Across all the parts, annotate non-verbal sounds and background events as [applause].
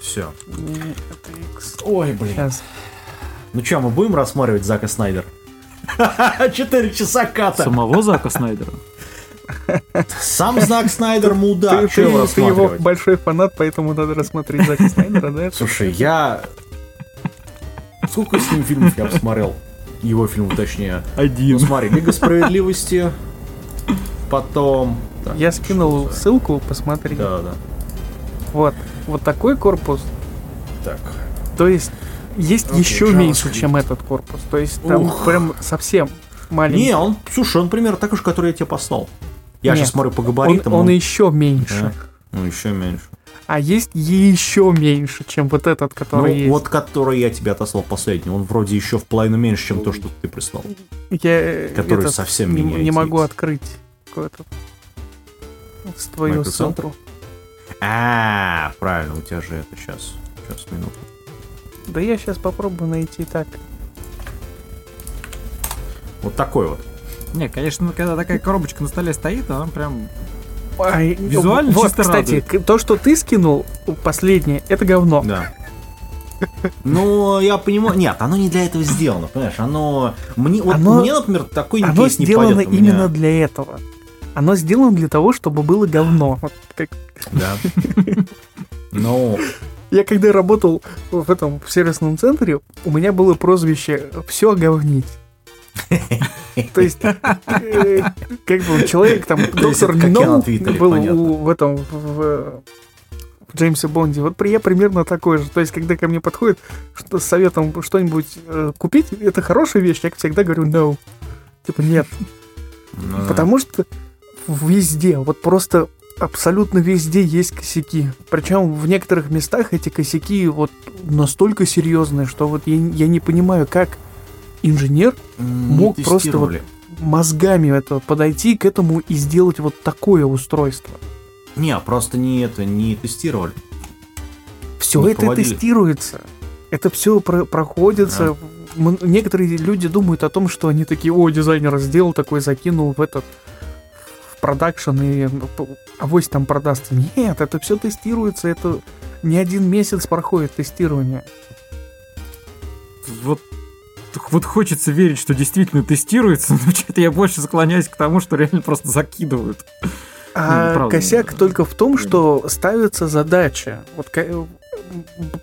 Все. Не, это X. Ой, блин. Сейчас. Ну что, мы будем рассматривать Зака Снайдер? [laughs] Четыре часа ката. Самого Зака Снайдера. Сам Зак Снайдер мудак. Ты- его ты его большой фанат, поэтому надо рассмотреть Зака Снайдера, да? Слушай, я... Сколько с ним фильмов я посмотрел? Его фильмов, точнее. Ну Один. смотри, Лига Справедливости. Потом... Так, Я скинул ссылку, посмотри. Да, да. Вот. Вот такой корпус. Так. То есть есть Окей, еще JavaScript. меньше, чем этот корпус. То есть там Ух. прям совсем маленький. Не, он, слушай, он примерно такой же, который я тебе послал. Я Нет, сейчас смотрю по он, габаритам. он он- еще меньше. Да. Ну, еще меньше. А есть еще меньше, чем вот этот, который ну, есть. вот который я тебе отослал последний, он вроде еще в половину меньше, чем то, что ты прислал. Я который этот совсем не, не могу открыть какой-то Microsoft? центру. А, правильно, у тебя же это сейчас. Сейчас, минуту. Да я сейчас попробую найти так. Вот такой вот. Не, конечно, когда такая коробочка на столе стоит, она прям... Ай, Визуально вот, чисто кстати, радует. то, что ты скинул последнее, это говно. Да. Ну, я понимаю. Нет, оно не для этого сделано, понимаешь? Оно. Мне, вот Оно- мне, например, такой Оно кейс не сделано. У меня- именно для этого. Оно сделано для того, чтобы было говно. [laughs] Вот как- Да. [laughs] Ну, Я когда работал в этом в сервисном центре, у меня было прозвище «все говнить». [laughs] То есть, э, как бы человек там, доктор Ноу был в этом, в, в- Джеймсе Бонде. Вот я примерно такой же. То есть, когда ко мне подходит что, с советом что-нибудь э, купить, это хорошая вещь, я всегда говорю no. Типа нет. ну, Потому что везде, вот просто абсолютно везде есть косяки. Причем в некоторых местах эти косяки вот настолько серьезные, что вот я, я не понимаю, как инженер не мог просто вот мозгами это подойти к этому и сделать вот такое устройство. Не, просто не это, не тестировали. Все Не это проводили. тестируется. Это все проходится. М- Некоторые люди думают о том, что они такие, о, дизайнер сделал такой, закинул в этот продакшн и авось там продастся. Нет, это все тестируется, это не один месяц проходит тестирование. Вот вот хочется верить, что действительно тестируется, [laughs] но что-то я больше склоняюсь к тому, что реально просто закидывают. А Ну, правда, косяк да. только в том, что ставится задача. Вот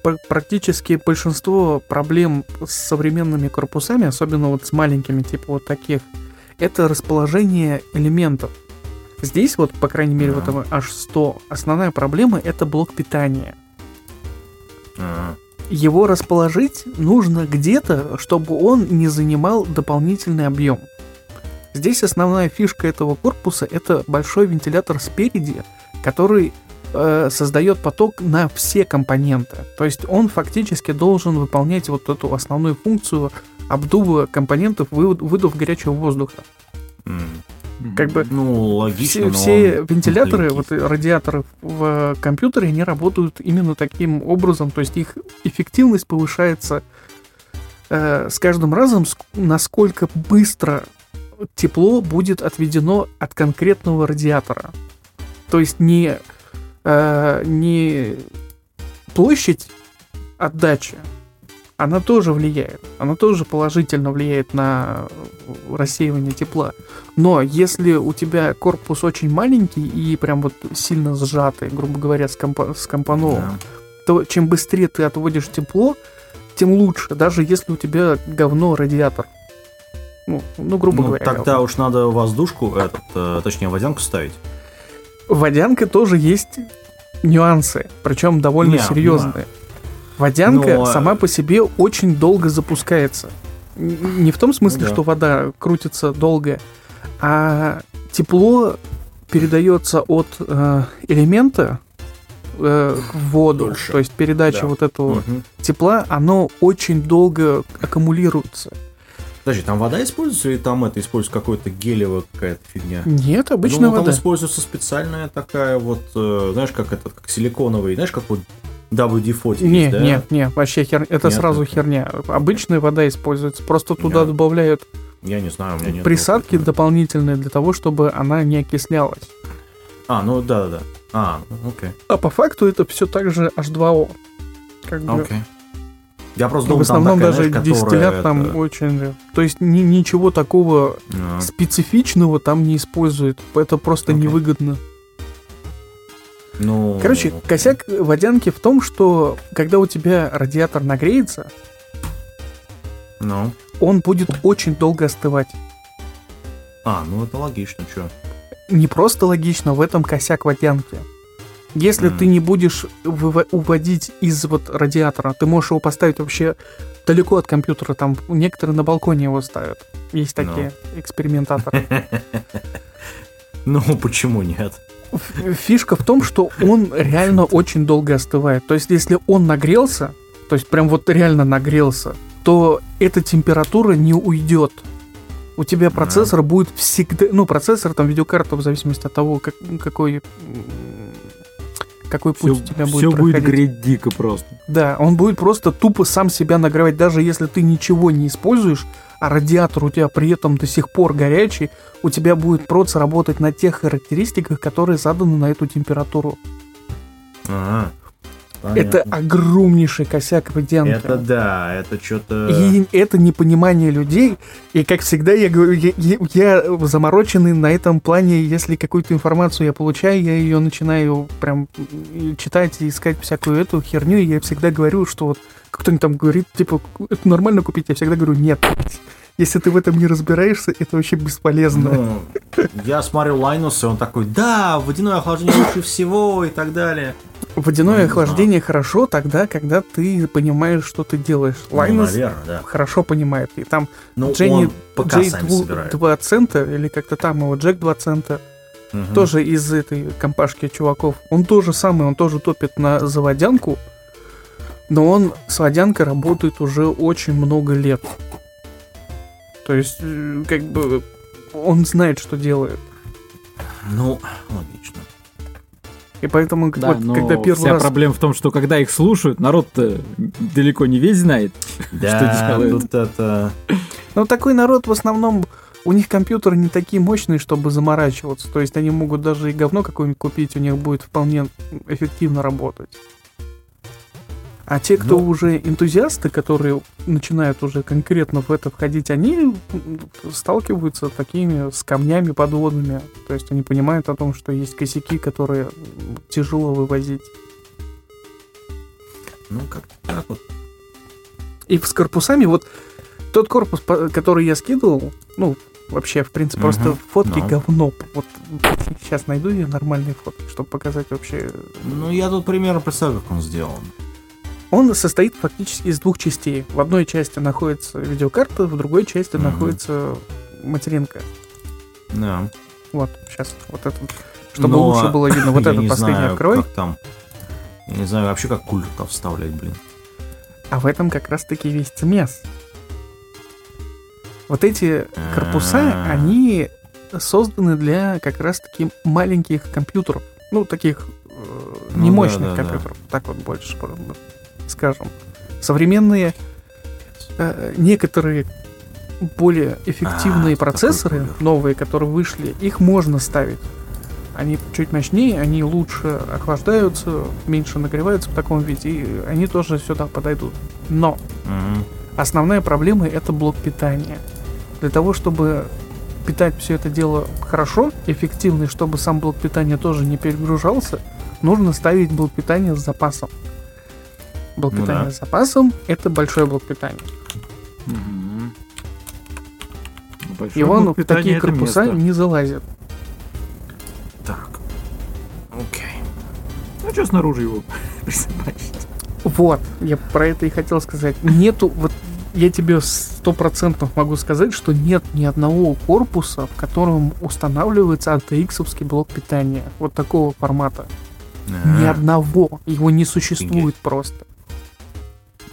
п- практически большинство проблем с современными корпусами, особенно вот с маленькими, типа вот таких, это расположение элементов. Здесь вот, по крайней мере, в Да. этом H100, основная проблема это блок питания. А, Его расположить нужно где-то, чтобы он не занимал дополнительный объем. Здесь основная фишка этого корпуса это большой вентилятор спереди, который э, создает поток на все компоненты. То есть он фактически должен выполнять вот эту основную функцию обдува компонентов, выдув горячего воздуха. м. Как бы Ну, логично, все, все вентиляторы, вот э, радиаторы в компьютере, они работают именно таким образом, то есть их эффективность повышается э, с каждым разом, ск- насколько быстро тепло будет отведено от конкретного радиатора. То есть не, э, не площадь отдачи, она тоже влияет. Она тоже положительно влияет на э, рассеивание тепла. Но если у тебя корпус очень маленький и прям вот сильно сжатый, грубо говоря, скомпо- скомпонован, Да. то чем быстрее ты отводишь тепло, тем лучше, даже если у тебя говно радиатор. Ну, ну грубо Ну, говоря. тогда говно. уж надо воздушку, этот, э, точнее, водянку ставить. Водянка тоже есть нюансы, причем довольно Не, серьезные. Водянка Но, э, сама по себе очень долго запускается. Не в том смысле, Ну да. что вода крутится долго, а тепло передается от э, элемента э, в воду. Дольше. То есть передача Да. вот этого Мгм. тепла, оно очень долго аккумулируется. Подожди, там вода используется или там это используется какой-то гелевая какая-то фигня? Нет, обычная думал, вода. Там используется специальная такая вот, э, знаешь, как этот, как силиконовый, знаешь, как вот WD-40 Не, есть, да? не, не, вообще хер... это Нет, сразу это- херня. Обычная вода используется, просто туда Нет. добавляют Я не знаю, у меня нет. присадки опыта. дополнительные для того, чтобы она не окислялась. А, ну да-да-да. А, ну, окей. А по факту это все так же H2O. Как бы, Окей. Я просто ну, думал, в основном там даже такая, знаешь, дистиллят которая там это- очень... То есть ни- ничего такого А, специфичного там не используют. Это просто Окей. невыгодно. Ну, Короче, косяк водянки в том, что когда у тебя радиатор нагреется, Ну. он будет очень долго остывать. А, ну это логично, что. Не просто логично, в этом косяк водянки. Если Мгм. ты не будешь уводить из вот радиатора, ты можешь его поставить вообще далеко от компьютера, там некоторые на балконе его ставят. Есть Ну. такие экспериментаторы. [laughs] Ну, почему нет? Фишка в том, что он реально очень долго остывает. То есть, если он нагрелся, то есть прям вот реально нагрелся, то эта температура не уйдет. У тебя процессор будет всегда, ну процессор там видеокарта в зависимости от того, как, какой какой путь у тебя будет все будет греть дико просто. Да, он будет просто тупо сам себя нагревать, даже если ты ничего не используешь, а радиатор у тебя при этом до сих пор горячий, у тебя будет проц работать на тех характеристиках, которые заданы на эту температуру. Ага. Это Понятно. огромнейший косяк водянки. Это да, это что-то... И это непонимание людей. И как всегда, я говорю, я, я- я замороченный на этом плане. Если какую-то информацию я получаю, я ее начинаю прям читать и искать всякую эту херню. И я всегда говорю, что вот кто-нибудь там говорит, типа, это нормально купить. Я всегда говорю, нет. Если ты в этом не разбираешься, это вообще бесполезно. Ну, я смотрел Лайнуса, и он такой, да, водяное охлаждение лучше всего и так далее. Водяное ну, охлаждение хорошо тогда, когда ты понимаешь, что ты делаешь. Ну, Лайнус наверное, да. хорошо понимает. И там Ну, Дженни Джей сами дву- собирает. 2 цента, или как-то там его, Джек 2 цента, Мгм. тоже из этой компашки чуваков. Он тоже самый, он тоже топит на заводянку, но он с водянкой работает уже очень много лет. То есть, э, как бы, он знает, что делает. Ну, логично. И поэтому, Да, вот, но когда первый вся раз... проблема в том, что когда их слушают, народ-то далеко не весь знает. [laughs] Да, делает? тут это... Но такой народ в основном... У них компьютеры не такие мощные, чтобы заморачиваться. То есть они могут даже и говно какое-нибудь купить, у них будет вполне эффективно работать. А те, кто Ну. уже энтузиасты, которые начинают уже конкретно в это входить, они сталкиваются такими с камнями подводными. То есть они понимают о том, что есть косяки, которые тяжело вывозить. Ну, как так вот. И с корпусами, вот тот корпус, который я скидывал, ну, вообще, в принципе, Мгм, просто фотки ну. говно. Вот сейчас найду я нормальные фотки, чтобы показать вообще. Ну, я тут примерно представляю, как он сделан. Он состоит фактически из двух частей. В одной части находится видеокарта, в другой части Мгм. находится материнка. Да. Вот, сейчас, вот это. Чтобы Но лучше было видно. Вот этот последний знаю, открой. как там. Я не знаю вообще, как кулер туда вставлять, блин. А в этом как раз-таки весь смес. Вот эти корпуса, А. они созданы для как раз-таки маленьких компьютеров. Ну, таких э, Ну немощных да, да, да. компьютеров. Так вот больше скажем. Современные э, некоторые более эффективные А, процессоры, новые, которые вышли, их можно ставить. Они чуть мощнее, они лучше охлаждаются, меньше нагреваются в таком виде, и они тоже сюда подойдут. Но основная проблема это блок питания. Для того, чтобы питать все это дело хорошо, эффективно, и чтобы сам блок питания тоже не перегружался, нужно ставить блок питания с запасом. Блок Ну питания да. с запасом это большой блок питания. Большой И он в такие корпуса место. не залазит. Так. Окей. Ну что снаружи его [laughs] присобачить? Вот, я про это и хотел сказать. Нету, вот я тебе сто процентов могу сказать, что нет ни одного корпуса, в котором устанавливается ATX-овский блок питания. Вот такого формата. Ни Ага. одного. Его не существует просто.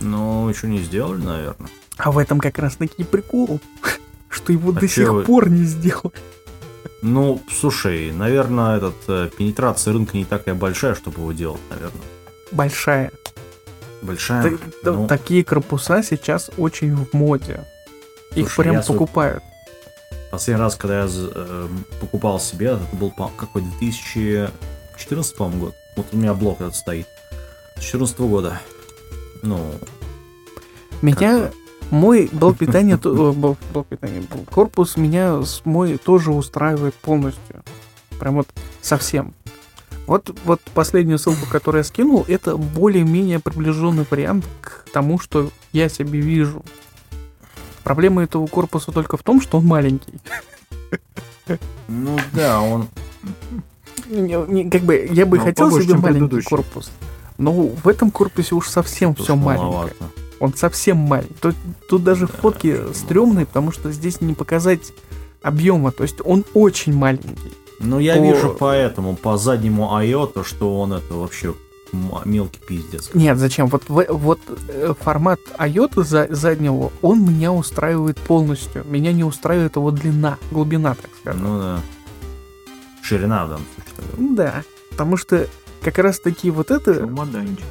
Ну, еще не сделали, наверное. А в этом как раз таки прикол, [laughs] что его А до сих вы- пор не сделали. Ну, слушай, наверное, этот э, пенетрация рынка не такая большая, чтобы его делать, наверное. Большая. Большая. Та- Ну, Такие корпуса сейчас очень в моде. Их Слушай, прям я свой- покупают. Последний раз, когда я э, покупал себе, это был какой 2014, по-моему, год. Вот у меня блок этот стоит. С 2014 года. Ну, Меня мой блок питания, о, блок, блок питания, корпус меня мой тоже устраивает полностью. Прям вот совсем. Вот, вот последнюю ссылку, которую я скинул, это более-менее приближенный вариант к тому, что я себе вижу. Проблема этого корпуса только в том, что он маленький. ну да, он... Как бы я бы Ну, хотел себе маленький предыдущий. корпус. Но в этом корпусе уж совсем все маленькое. маловато. Он совсем маленький. Тут, тут даже фотки стрёмные, потому что здесь не показать объема. То есть он очень маленький. Ну, я По- вижу поэтому, по заднему айота, что он это вообще мелкий пиздец. Нет, зачем? Вот, вот э, формат IOTA за, заднего, он меня устраивает полностью. Меня не устраивает его длина, глубина, так скажем. Ну да. Ширина в данном случае. да, потому что как раз таки вот эта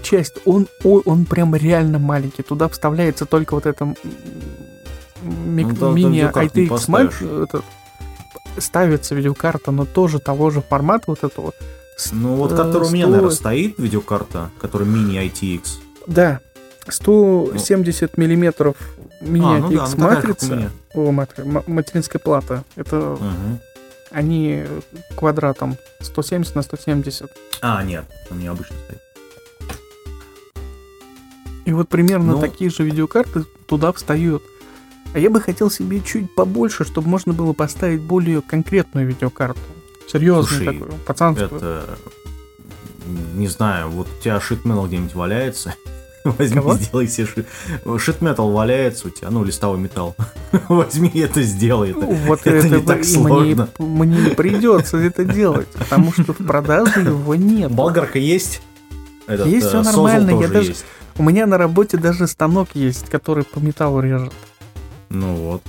часть, он, ой, он прям реально маленький. Туда вставляется только вот это м, мик- Ну, там мини ITX этот, ставится видеокарта, но тоже того же формата вот этого. Ну вот, э, который у меня, 100 наверное, стоит, видеокарта, который мини ITX. Да, 170 миллиметров мини А, ну да, ну матрица. О, матри- ма- материнская плата. Это Мгм. Они квадратом 170 на 170. А, нет, у меня обычно стоит. И вот примерно Ну. такие же видеокарты туда встают. А я бы хотел себе чуть побольше, чтобы можно было поставить более конкретную видеокарту. Серьезную Слушай, такую, пацанскую. Это... Не знаю, вот у тебя шитметал где-нибудь валяется. [laughs] Возьми, Кого? сделай себе шит... Шитметал валяется у тебя, ну, листовой металл. [laughs] Возьми это, сделай это. Вот это это, не так сложно. Мне, мне не придется это делать, потому что в продаже его нет. Болгарка есть? Этот, Есть э, всё созл нормально, я даже- есть. У меня на работе даже станок есть, который по металлу режет. Ну вот.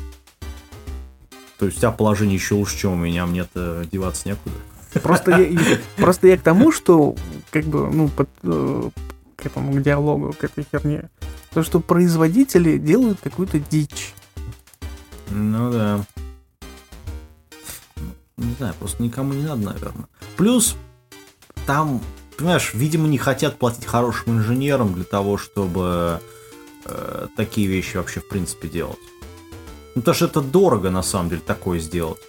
То есть у тебя положение еще лучше, чем у меня, мне-то деваться некуда. Просто я, просто я к тому, что как бы, ну, под, э, к этому, к диалогу, к этой херне. То, что производители делают какую-то дичь. Ну да. Не знаю, просто никому не надо, наверное. Плюс там, понимаешь, видимо, не хотят платить хорошим инженерам для того, чтобы э, такие вещи вообще в принципе делать. Ну, потому что это дорого, на самом деле, такое сделать.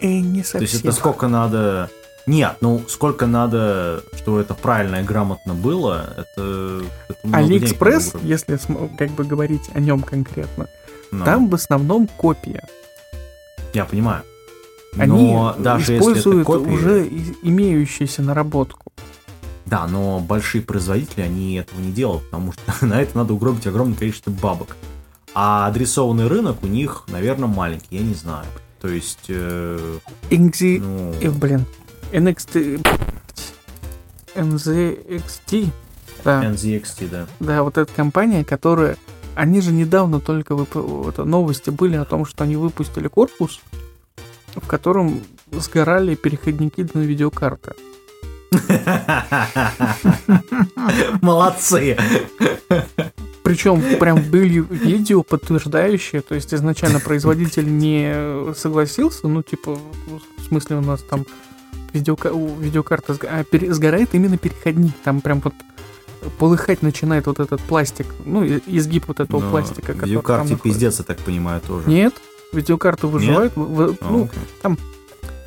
И не То совсем. есть это сколько надо... Нет, ну сколько надо, чтобы это правильно и грамотно было, это... это Алиэкспресс, если как бы говорить о нем конкретно, Ну, там в основном копия. Я понимаю. Они Но даже если используют копии... уже и- имеющиеся наработку. Да, но большие производители, они этого не делают, потому что [laughs] на это надо угробить огромное количество бабок. А адресованный рынок у них, наверное, маленький, я не знаю. То есть, э, NZ... ну, э, блин. NXT... NZXT. Да. NZXT, да. Да, вот эта компания, которая... Они же недавно только вып- это, новости были о том, что они выпустили корпус, в котором сгорали переходники на видеокарты. [laughs] Молодцы! Причем прям были видео подтверждающие, то есть изначально производитель не согласился, ну типа, в смысле у нас там видеока- видеокарта сг- а, пере- сгорает именно переходник, там прям вот полыхать начинает вот этот пластик, ну изгиб вот этого Но пластика, там Видеокарте пиздец, я так понимаю, тоже. Нет, видеокарты выживают, в- в- А, ну, окей.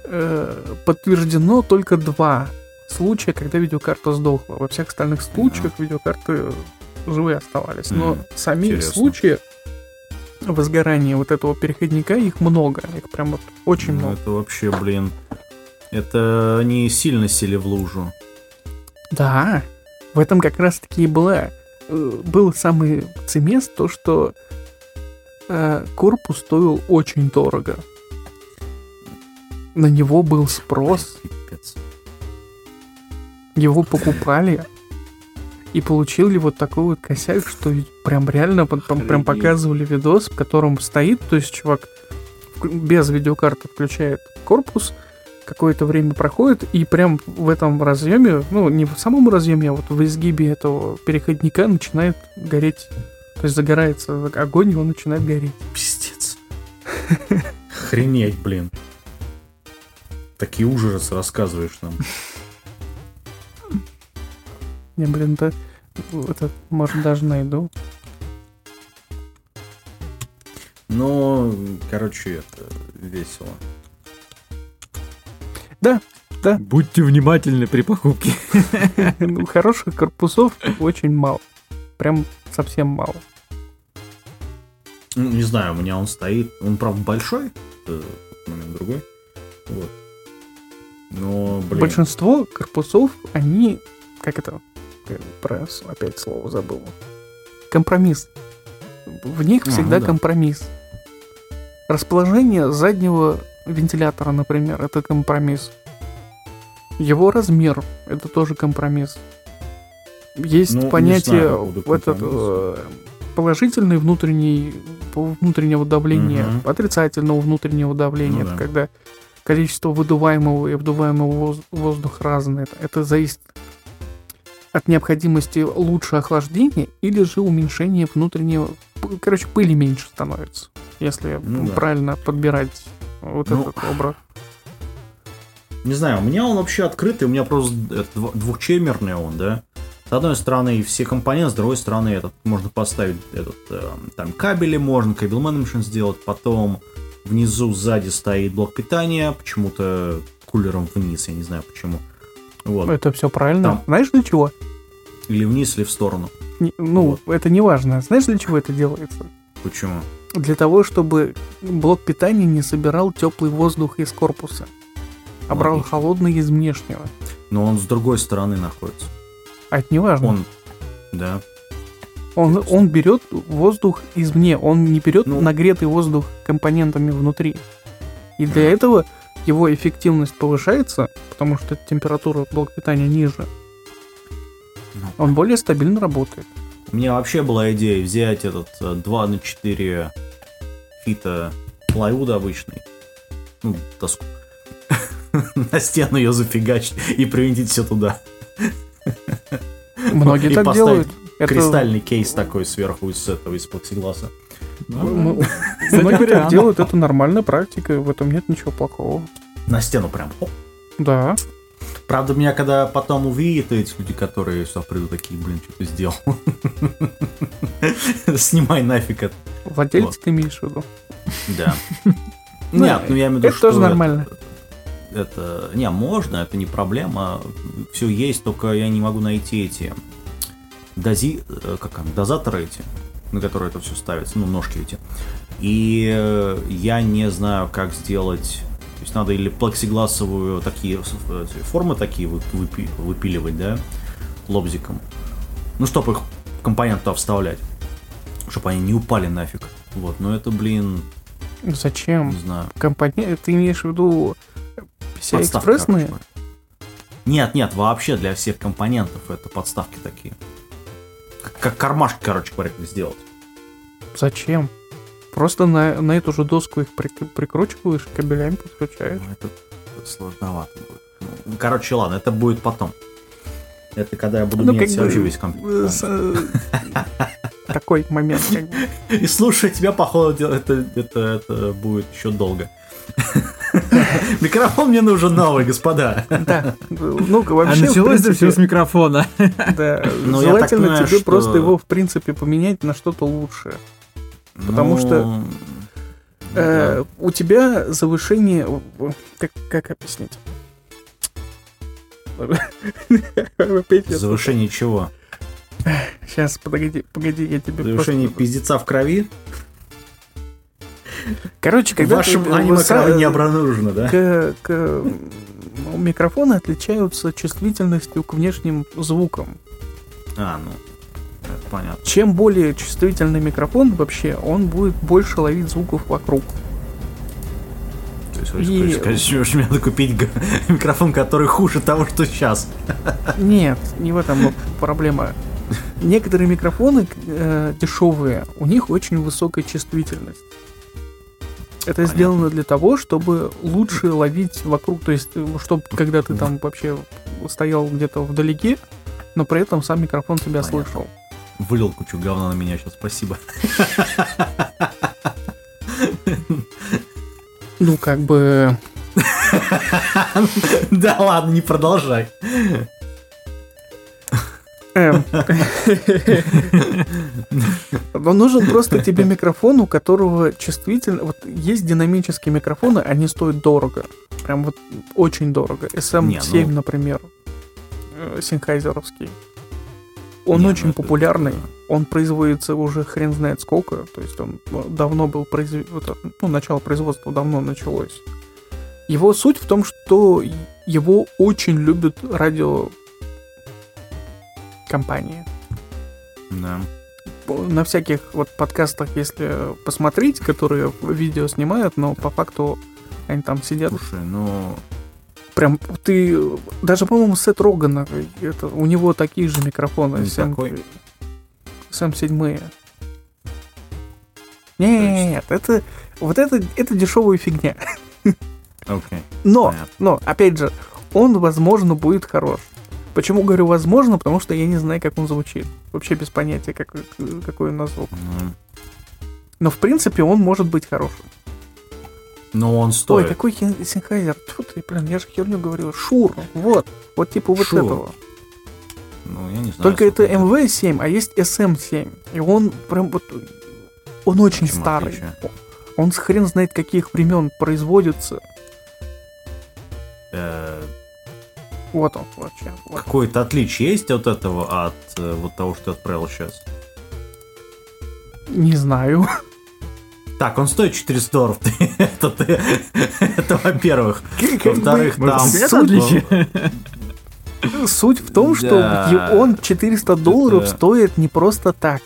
э, подтверждено только два случая, когда видеокарта сдохла. Во всех остальных случаях видеокарты живые оставались. Но Мгм, самих интересно. случаев возгорания вот этого переходника, их много. Их прям вот очень Ну, много. это вообще, блин, это не сильно сели в лужу. Да, в этом как раз таки и была. э, Был самый цемес, то, что э, корпус стоил очень дорого. На него был спрос, его покупали и получили вот такой вот косяк, что прям реально прям Охренеть. показывали видос, в котором стоит, то есть чувак без видеокарты включает корпус, какое-то время проходит, и прям в этом разъеме, ну, не в самом разъеме, а вот в изгибе этого переходника начинает гореть. То есть загорается огонь, и он начинает гореть. Пиздец. Охренеть, блин. Такие ужасы рассказываешь нам. Не, блин, да. Это, может, даже найду. Ну, короче, это весело. Да, да. Будьте внимательны при покупке. [laughs] Ну, Хороших корпусов очень мало. Прям совсем мало. Ну, не знаю, у меня он стоит. Он, правда, большой. Момент другой. Вот. Но, блин. Большинство корпусов, они... Как это? Э, Про опять слово забыл. Компромисс. В них А, всегда ну да. компромисс. Расположение заднего вентилятора, например, это компромисс. Его размер это тоже компромисс. Есть Ну, понятие знаю этот, э, положительный внутренний внутреннего давления, Мгм. отрицательного внутреннего давления, Ну это да. когда количество выдуваемого и обдуваемого воз- воздуха разное. Это, это зависит от необходимости лучше охлаждения или же уменьшения внутреннего... Короче, пыли меньше становится, если Ну да. правильно подбирать вот Ну, этот образ. Не знаю, у меня он вообще открытый, у меня просто двухчемерный он, да. С одной стороны все компоненты, с другой стороны этот можно поставить этот э, там кабели можно, кабель менеджмент сделать, потом внизу сзади стоит блок питания, почему-то кулером вниз, я не знаю почему. Вот. Это все правильно. Там. Знаешь для чего? Или вниз, или в сторону. Не- ну, это не важно. Знаешь для чего это делается? Почему? Для того, чтобы блок питания не собирал теплый воздух из корпуса, а брал Логично. холодный из внешнего. Но он с другой стороны находится. А это не важно. Он, да. Он, он берет воздух извне, он не берет Ну. нагретый воздух компонентами внутри. И для этого его эффективность повышается, потому что температура блока питания ниже. Ну. Он более стабильно работает. У меня вообще была идея взять этот э, 2 на 4 фита плайвуда обычный. Ну, доску. [laughs] На стену ее зафигачить и привинтить все туда. [laughs] Многие И так делают. Это Кристальный кейс такой сверху из этого, из плексигласа. Многие [laughs] говоря, так делают, это нормальная практика, в этом нет ничего плохого. На стену прям. Оп. Да. Правда, меня когда потом увидят эти люди, которые сюда придут, такие, блин, что ты сделал? [laughs] Снимай нафиг это. Владелец Вот. ты имеешь в виду. Да. [laughs] Ну, Нет, ну я имею в виду, это что... тоже нормально. Это... Не, можно, это не проблема. Все есть, только я не могу найти эти... Дози... э, Как там? Дозаторы эти, на которые это все ставится. Ну, ножки эти. И э, я не знаю, как сделать... То есть надо или плексигласовую такие э, формы такие вы- выпи- выпиливать, да, лобзиком. Ну, чтобы их компонент туда вставлять. Чтобы они не упали нафиг. Вот, но это, блин, Зачем? не знаю. Компания... Ты имеешь в виду PCI Подставка, экспрессные? Нет, нет, вообще для всех компонентов это подставки такие. Как, как кармашки, короче говоря, сделать. Зачем? Просто на, на эту же доску их прик- прикручиваешь, кабелями подключаешь. Ну, это сложновато будет. Ну, короче, ладно, это будет потом. Это когда я буду Ну, менять как бы, вообще весь э, компьютер. с- э, [laughs] Такой момент, как бы. И слушай тебя, походу, это, это, это будет еще долго. [laughs] Микрофон мне нужен новый, господа. Да. А вообще, в началось это все принципе, с микрофона. да, Ну, я так желательно понимаю, тебе что- просто его, в принципе, поменять на что-то лучшее. Потому Ну, что, ну Э, У тебя завышение... в- Как, как объяснить? Да. Завышение чего? Сейчас, погоди, погоди, я тебе Завышение просто... пиздеца в крови? Короче, В когда вашем ты- аниме вы са- крови не обнаружено, да? к, к- микрофоны отличаются чувствительностью к внешним звукам. А, ну, понятно. Чем более чувствительный микрофон вообще, он будет больше ловить звуков вокруг. То есть, И- хочешь что мне надо купить [laughs] микрофон, который хуже того, что сейчас. [laughs] Нет, не в этом проблема. Некоторые микрофоны э, дешевые, у них очень высокая чувствительность. Это Понятно. сделано для того, чтобы лучше ловить вокруг, то есть, чтобы когда ты там вообще стоял где-то вдалеке, но при этом сам микрофон тебя Понятно. слышал. Вылил кучу говна на меня сейчас, спасибо. Ну, как бы... Да ладно, не продолжай. Эм. Но нужен просто тебе микрофон, у которого чувствительно... Вот есть динамические микрофоны, они стоят дорого. Прям вот очень дорого. SM7, Не, ну- например. э, Синхайзеровский. Он Не, ну очень это- популярный. Он производится уже хрен знает сколько. То есть он ну, давно был произведен... Ну, начало производства давно началось. Его суть в том, что его очень любят радио компании. Да. На всяких вот подкастах, если посмотреть, которые видео снимают, но по факту они там сидят. Слушай, ну... Прям ты... Даже, по-моему, Сет Рогана, это, у него такие же микрофоны. Не SM такой? SM7. Нет, это... Вот это, это дешевая фигня. Окей. Но, Понятно. но, опять же, он, возможно, будет хорош. Почему говорю возможно? Потому что я не знаю, как он звучит. Вообще без понятия, как, какой он на звук. Ну, Но, в принципе, он может быть хорошим. Но он Ой, стоит. какой хен- Синхайзер? Тьфу ты, блин, я же херню говорю. Шур, вот. Вот типа вот Шур. этого. Ну, я не знаю. Только это сколько MV7, а есть SM7. И он прям вот... Он очень Почему старый. отличие? Он с хрен знает каких времен производится. Э, Вот он вообще. Вот. Какое-то отличие есть от этого, от э, вот того, что ты отправил сейчас? Не знаю. Так, он стоит 400 долларов. [laughs] это. Это во-первых. Во-вторых, там... суть-? Суть в том, что он 400 долларов стоит не просто так.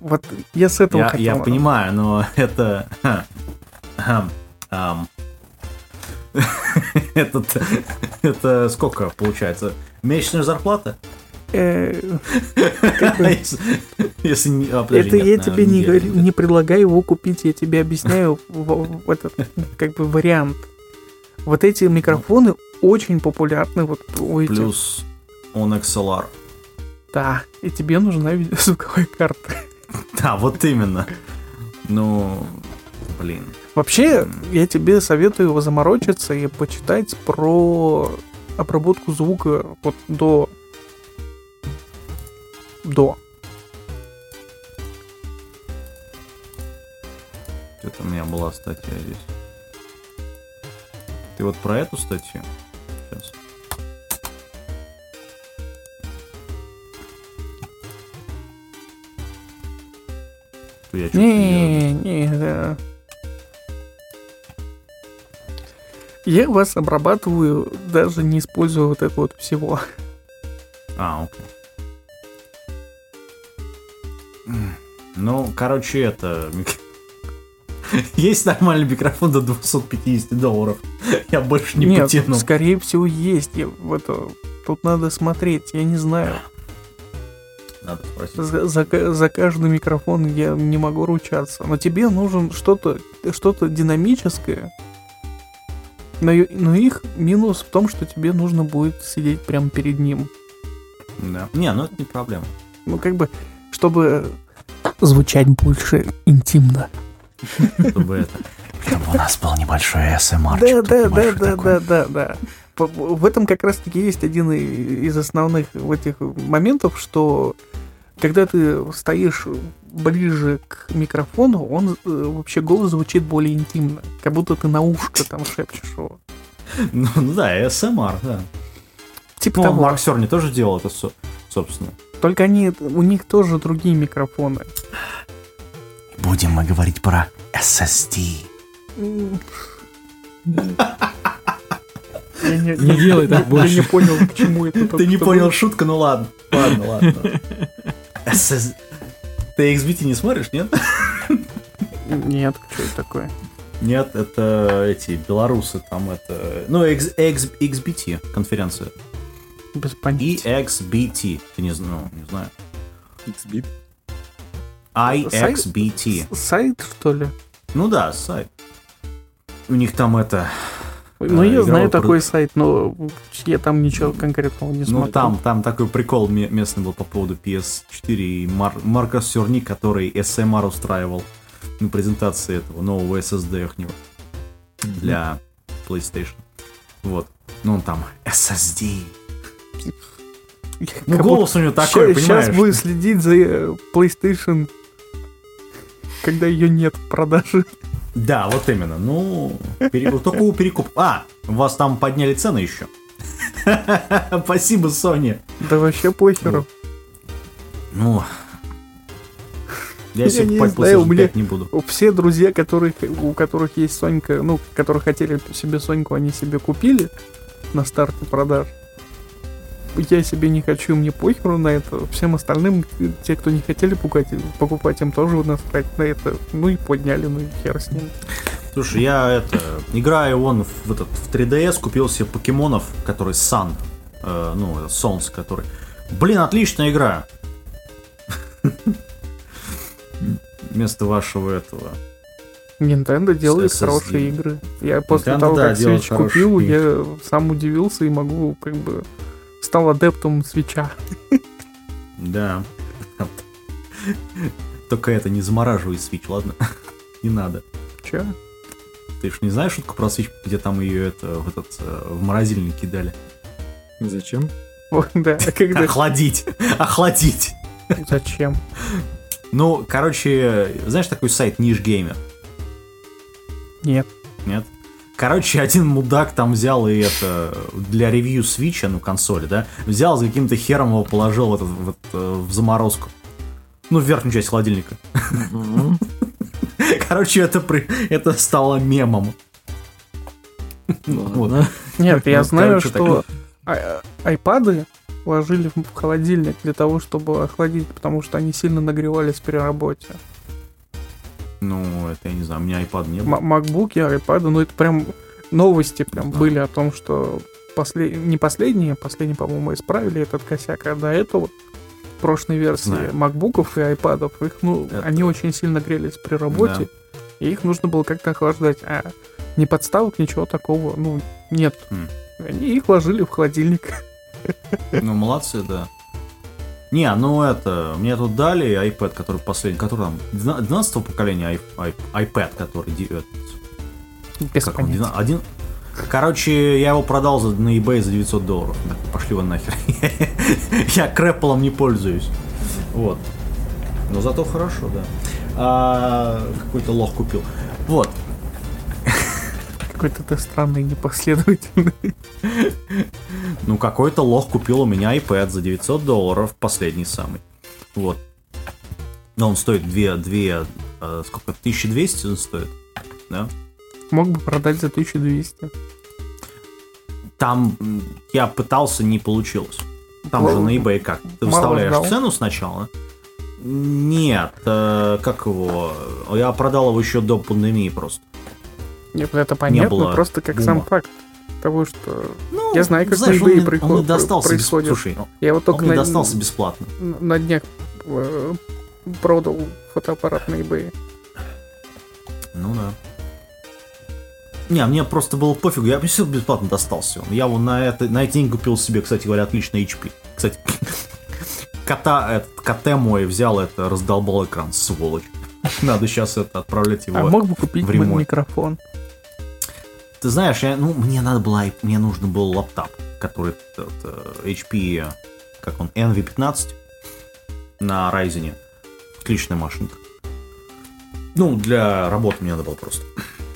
Вот я с этого Я, хотел. я понимаю, но это... ам. [laughs] Этот, это сколько получается? Месячная зарплата? Если Это я тебе не, предлагаю его купить, я тебе объясняю этот как бы вариант. Вот эти микрофоны очень популярны вот у. Плюс он XLR. Да, и тебе нужна видеозвуковая карта. [laughs] Да, вот именно. Ну, блин. Вообще, я тебе советую его заморочиться и почитать про обработку звука вот до... До. Это у меня была статья здесь. Ты вот про эту статью? Сейчас. Я чё-то Не, не, да. Я вас обрабатываю, даже не используя вот это вот всего. А, окей. Ну, короче, это... [laughs] Есть нормальный микрофон до 250 долларов. Я больше не Нет, потяну. скорее всего, есть. Я в это... Тут надо смотреть, я не знаю. Надо спросить. За, за за каждый микрофон я не могу ручаться. Но тебе нужен что-то что динамическое. Но, но их минус в том, что тебе нужно будет сидеть прямо перед ним. Да. Не, ну это не проблема. Ну, как бы, чтобы звучать больше интимно. Чтобы это... Чтобы у нас был небольшой ASMR. Да, да, да, да, да, да, да. В этом как раз-таки есть один из основных в этих моментов, что когда ты стоишь ближе к микрофону, он э, вообще голос звучит более интимно, как будто ты на ушко там шепчешь его. Ну, ну да, ASMR, да. Типа Ну, того. Марк Сёрни тоже делал это, со- собственно. Только они, у них тоже другие микрофоны. Будем мы говорить про SSD. Я не, Не делай так я больше. не понял, к чему это. Ты не понял шутку, ну ладно. Ладно, ладно. SS Ты XBT не смотришь, нет? Нет, что это такое? Нет, это эти белорусы, там это... Ну, X, X, XBT конференция. Без понятия. EXBT. Ты не, ну, не знаю. Xbit. IXBT. С- Сайт, что ли? Ну да, сайт. У них там это... Ну, А, я знаю про- такой сайт, но я там ничего конкретного не Ну, смотрел. там, там такой прикол ме- местный был по поводу PS4 и Мар- Марка Сёрни, который SMR устраивал на презентации этого нового SSD ихнего для PlayStation. Вот. Ну, он там SSD. Ну, Как голос у него такой, понимаешь? Сейчас будет следить за э, PlayStation, когда ее нет в продаже. Да, вот именно. Ну, пере- вот только у перекуп. А, вас там подняли цены еще. [laughs] Спасибо, Sony. Да вообще похеру. Ну, я Я себе не знаю, у PlayStation меня- 5 не буду. Все друзья, которые, у которых есть Сонька, ну, которые хотели себе Соньку, они себе купили на старте продаж. Я себе не хочу, мне похеру на это. Всем остальным, те, кто не хотели покупать, покупать им тоже насрать на это. Ну и подняли, ну и хер с ним. Слушай, я это, играю вон в, этот, в 3DS, купил себе покемонов, который Sun, э, ну, Солнце, который. Блин, отличная игра. [laughs] Вместо вашего этого. Nintendo делает хорошие игры. Я после того, как Switch купил, я сам удивился и могу, как бы, стал адептом свеча. Да. Только это не замораживай Switch, ладно? Не надо. Че? Ты ж не знаешь шутку про Switch, где там ее это, в, этот, э, в морозильник кидали? Зачем? Да, [laughs] когда... Охладить! Охладить! Зачем? Ну, короче, знаешь такой сайт Ниш Геймер? Нет. Нет? Короче, один мудак там взял и это для ревью Switch, ну консоли, да, взял за каким-то хером его положил в, этот, вот, э, в заморозку. Ну, в верхнюю часть холодильника. Короче, это, при- это стало мемом. Вот. Нет, я знаю, короче, что а- айпады ложили в холодильник для того, чтобы охладить, потому что они сильно нагревались при работе. Ну, это я не знаю, у меня iPad не было. М- макбуки, айпады, ну это прям новости прям были о том, что после... не последние, последние, по-моему, исправили этот косяк, а до этого прошлой версии Знаю. макбуков и айпадов, их, ну, Это- они очень сильно грелись при работе, и их нужно было как-то охлаждать, а ни подставок, ничего такого, ну, нет. Хм. Они их ложили в холодильник. Ну, молодцы, да. Не, ну это, мне тут дали iPad, который последний, который там, 12 поколения ай- iPad, который, Без как он, понятия. дина- один... Короче, я его продал за, на eBay за 900 долларов. Так, пошли вы нахер. [laughs] я крэпплом не пользуюсь. Вот. Но зато хорошо, да. А, какой-то лох купил. Вот. Какой-то ты странный, непоследовательный. Ну, какой-то лох купил у меня iPad за 900 долларов, последний самый. Вот. Но он стоит 2, 2 э, сколько, 1200 он стоит, да? Мог бы продать за 1200. Там я пытался, не получилось. Там же Мало- на eBay как? Ты мало выставляешь ждал? цену сначала? Нет, э, как его? Я продал его еще до пандемии просто. Нет, это понятно, было просто как бума. сам факт того, что Ну, Я знаю, как знаешь, на он eBay мне- приход- он достался происходит. Слушай, он я вот только мне на, достался бесплатно. на днях э, продал фотоаппарат на eBay. Ну да. Не, мне просто было пофигу, я все бесплатно достался. он. Я вон на, это, на эти деньги купил себе, кстати говоря, отличный HP. Кстати, [laughs] кота, этот, коте мой взял это, раздолбал экран, сволочь. [laughs] Надо сейчас это отправлять его. А мог бы купить в ремонт. микрофон. Ты знаешь, я, ну, мне надо было, мне нужен был лаптоп, который этот, э, HP, как он, NV15 на Ryzen. Отличная машинка. Ну, для работы мне надо было просто.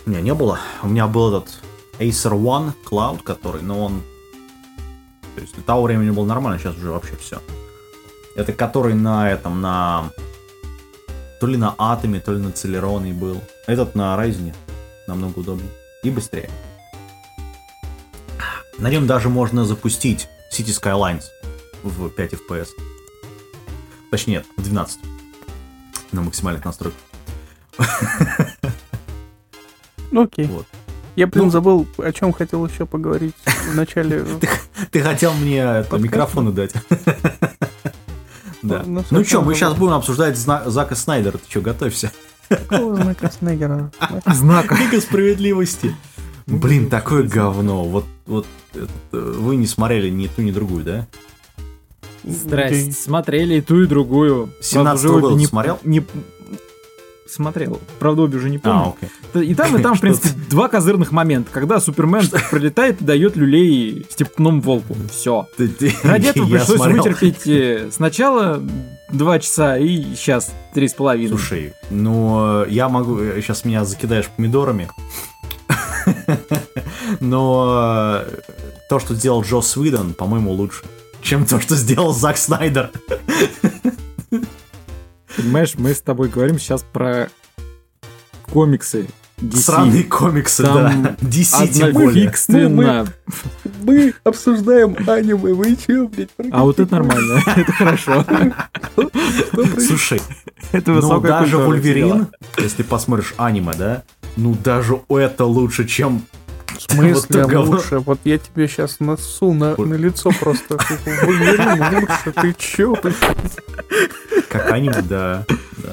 У меня не было. У меня был этот Acer One Cloud, который, но он... То есть для того времени был нормально, сейчас уже вообще все. Это который на этом, на... То ли на Атоме, то ли на Celeron был. Этот на Ryzen намного удобнее и быстрее. На нем даже можно запустить City Skylines в 5 FPS. Точнее, нет, в 12. На максимальных настройках. Ну окей. Вот. Я, блин, Ну. забыл, о чем хотел еще поговорить в начале. [laughs] Ты хотел мне это, микрофоны дать. [laughs] Да. Ну, Ну что, мы забыл. сейчас будем обсуждать Зака Снайдера. Ты что, готовься. Какого знака Снегера? [laughs] Знака. Лига справедливости. Блин, такое говно. Вот, вот это, вы не смотрели ни ту, ни другую, да? Здрасте. Смотрели и ту, и другую. 17-го Правда, года не- смотрел? Не... смотрел. Правда, обе уже не помню. А, окей. И там, и там, в [laughs] принципе, два козырных момента, когда Супермен прилетает и дает люлей степному волку. Все. Ради этого пришлось вытерпеть э, сначала два часа и сейчас три с половиной. Слушай, ну, э, я могу... Сейчас меня закидаешь помидорами. [laughs] Но э, то, что сделал Джо Свидон, по-моему, лучше, чем то, что сделал Зак Снайдер. Понимаешь, мы с тобой говорим сейчас про комиксы DC. Сраные комиксы, Там да. DC тем более. Одновикственно. Мы обсуждаем аниме, вы чё, блядь? А вот это нормально, [laughs] это хорошо. Слушай, Это ну даже Вульверин, если посмотришь аниме, да, ну даже это лучше, чем... В [laughs] смысле Вот лучше? Вот я тебе сейчас насу на, на лицо просто. Вульверин лучше, ты чё? Как аниме, да. да.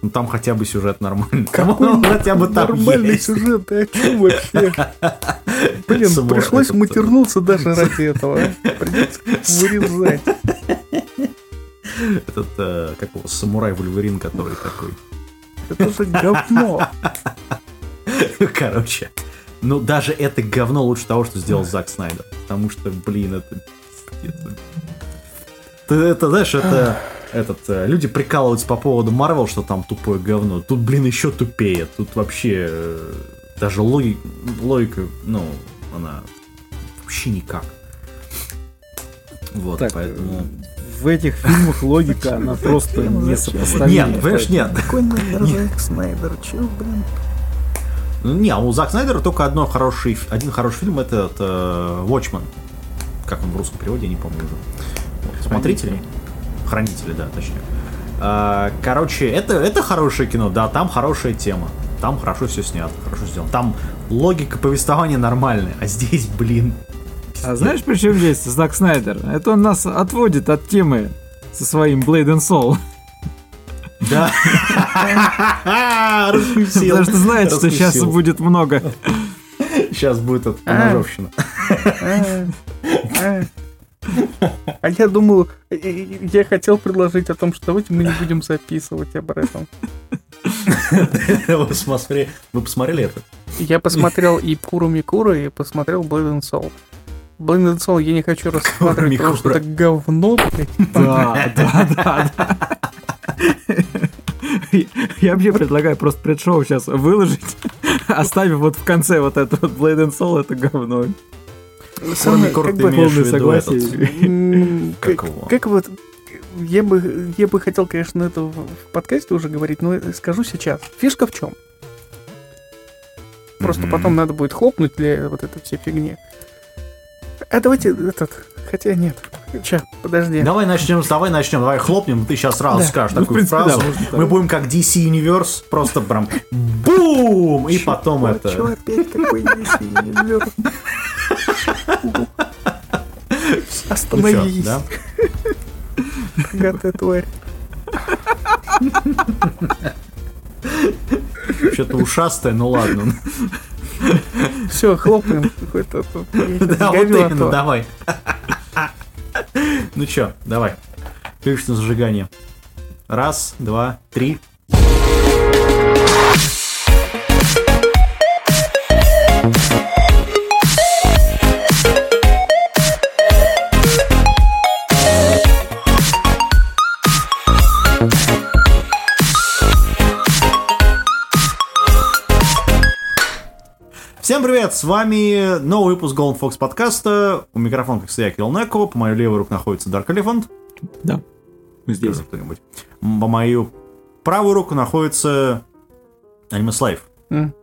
Ну там хотя бы сюжет нормальный. [laughs] Какой Ну, хотя бы там Нормальный есть. сюжет, ты о чем вообще? [laughs] Блин, Самурай пришлось этот, матернуться даже [laughs] ради этого. а. Придется вырезать. Этот, э, как его, самурай Вульверин, который такой. Это же говно. Короче. Ну, даже это говно лучше того, что сделал Зак Снайдер. Потому что, блин, это... Это, это, знаешь, это... Этот, э, люди прикалываются по поводу Марвел, что там тупое говно. Тут, блин, еще тупее. Тут вообще э, даже логи- логика, ну, она вообще никак. Вот, Так, поэтому... В этих фильмах логика, она [laughs] просто несопоставима. Нет, понимаешь, нет. Какой [laughs] Зак Снайдер, чё, блин? Ну, Не, а у Зак Снайдера только одно хороший, один хороший фильм, это, это Watchmen. Как он в русском переводе, я не помню уже. Смотрители? Хранители, да, точнее. А, Короче, это, это хорошее кино, да, там хорошая тема. Там хорошо все снято, хорошо сделано. Там логика повествования нормальная, а здесь, блин, А знаешь, при чем здесь Зак Снайдер? Это он нас отводит от темы со своим Blade and Soul. да. [laughs] Раскусил. Потому что знает, что сейчас будет много. Сейчас будет это А. ножовщина. [laughs] А, я думал, я хотел предложить о том, что давайте мы не будем записывать об этом. [laughs] Вы посмотрели это? Я посмотрел и Куру Микуру, и посмотрел Blade and Soul. Blade and Soul я не хочу рассматривать, потому что это говно, [laughs] да, да, да. Я вообще предлагаю просто предшоу сейчас выложить, оставив вот в конце вот это вот Blade and Soul, это говно. Самое, как бы, полное согласие. [laughs] Как вот я бы, я бы хотел, конечно, это в, подкасте уже говорить, но скажу сейчас. Фишка в чем? Просто потом надо будет хлопнуть для вот этой всей фигни. А давайте этот, хотя нет. Сейчас, подожди. Давай начнем, давай начнем, давай хлопнем, ты сейчас сразу Да. скажешь Ну, такую принципе, фразу. да, можно так. Мы будем как DC Universe, просто прям бум! И потом это... чё опять какой DC Universe? Остановись, да? богатая тварь. Что-то ушастое, ну ладно. Все, хлопаем. Какой-то Да, вот именно, давай. Ну чё, давай. На зажигание. Раз, два, три. Всем привет, с вами новый выпуск Golden Fox подкаста. У микрофона, как всегда, я Кирилл Некова. По моей левой руке находится Dark Elephant. Да, мы здесь. Кто-нибудь. По мою правую руку находится Аниме Слайв. М.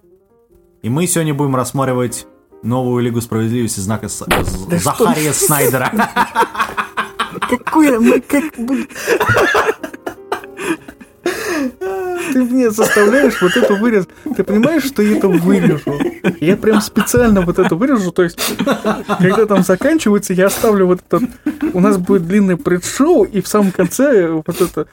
И мы сегодня будем рассматривать новую Лигу Справедливости знака С- Да что Захария Снайдера. Какое мы как. Ты мне заставляешь вот это вырезать. Ты понимаешь, что я это вырежу? Я прям специально вот это вырежу. То есть, когда там заканчивается, я оставлю вот этот... У нас будет длинное предшоу, и в самом конце вот это...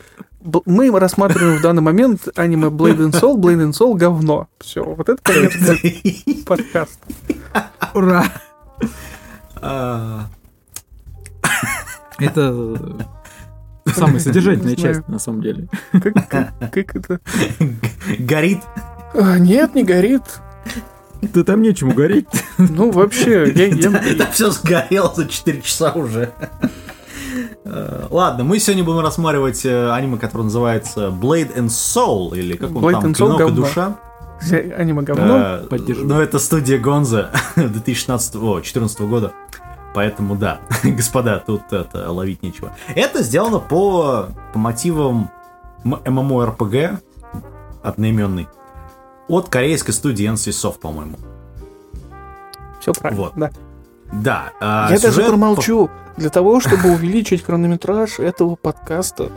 Мы рассматриваем в данный момент аниме Blade and Soul, Blade and Soul говно. Все, вот это конец будет подкаста. Ура! Это Самая содержательная часть, на самом деле. Как, это? [laughs] Горит. А, нет, не горит. Да там нечему гореть. Ну, вообще, я, [laughs] Это все сгорело за 4 часа уже. Э, Ладно, мы сегодня будем рассматривать э, аниме, которое называется Blade and Soul, или как он Blade там, Клинок и душа. я- аниме говно. Э. Но это студия Гонза [laughs] 2016 о, 14 года. Поэтому да, [laughs] господа, тут это ловить нечего. Это сделано по, по мотивам MMORPG одноименный от корейской студии NC Soft, по-моему. Все правильно, вот. да. Да. а Я даже сюжет промолчу. Для того, чтобы увеличить [laughs] хронометраж этого подкаста,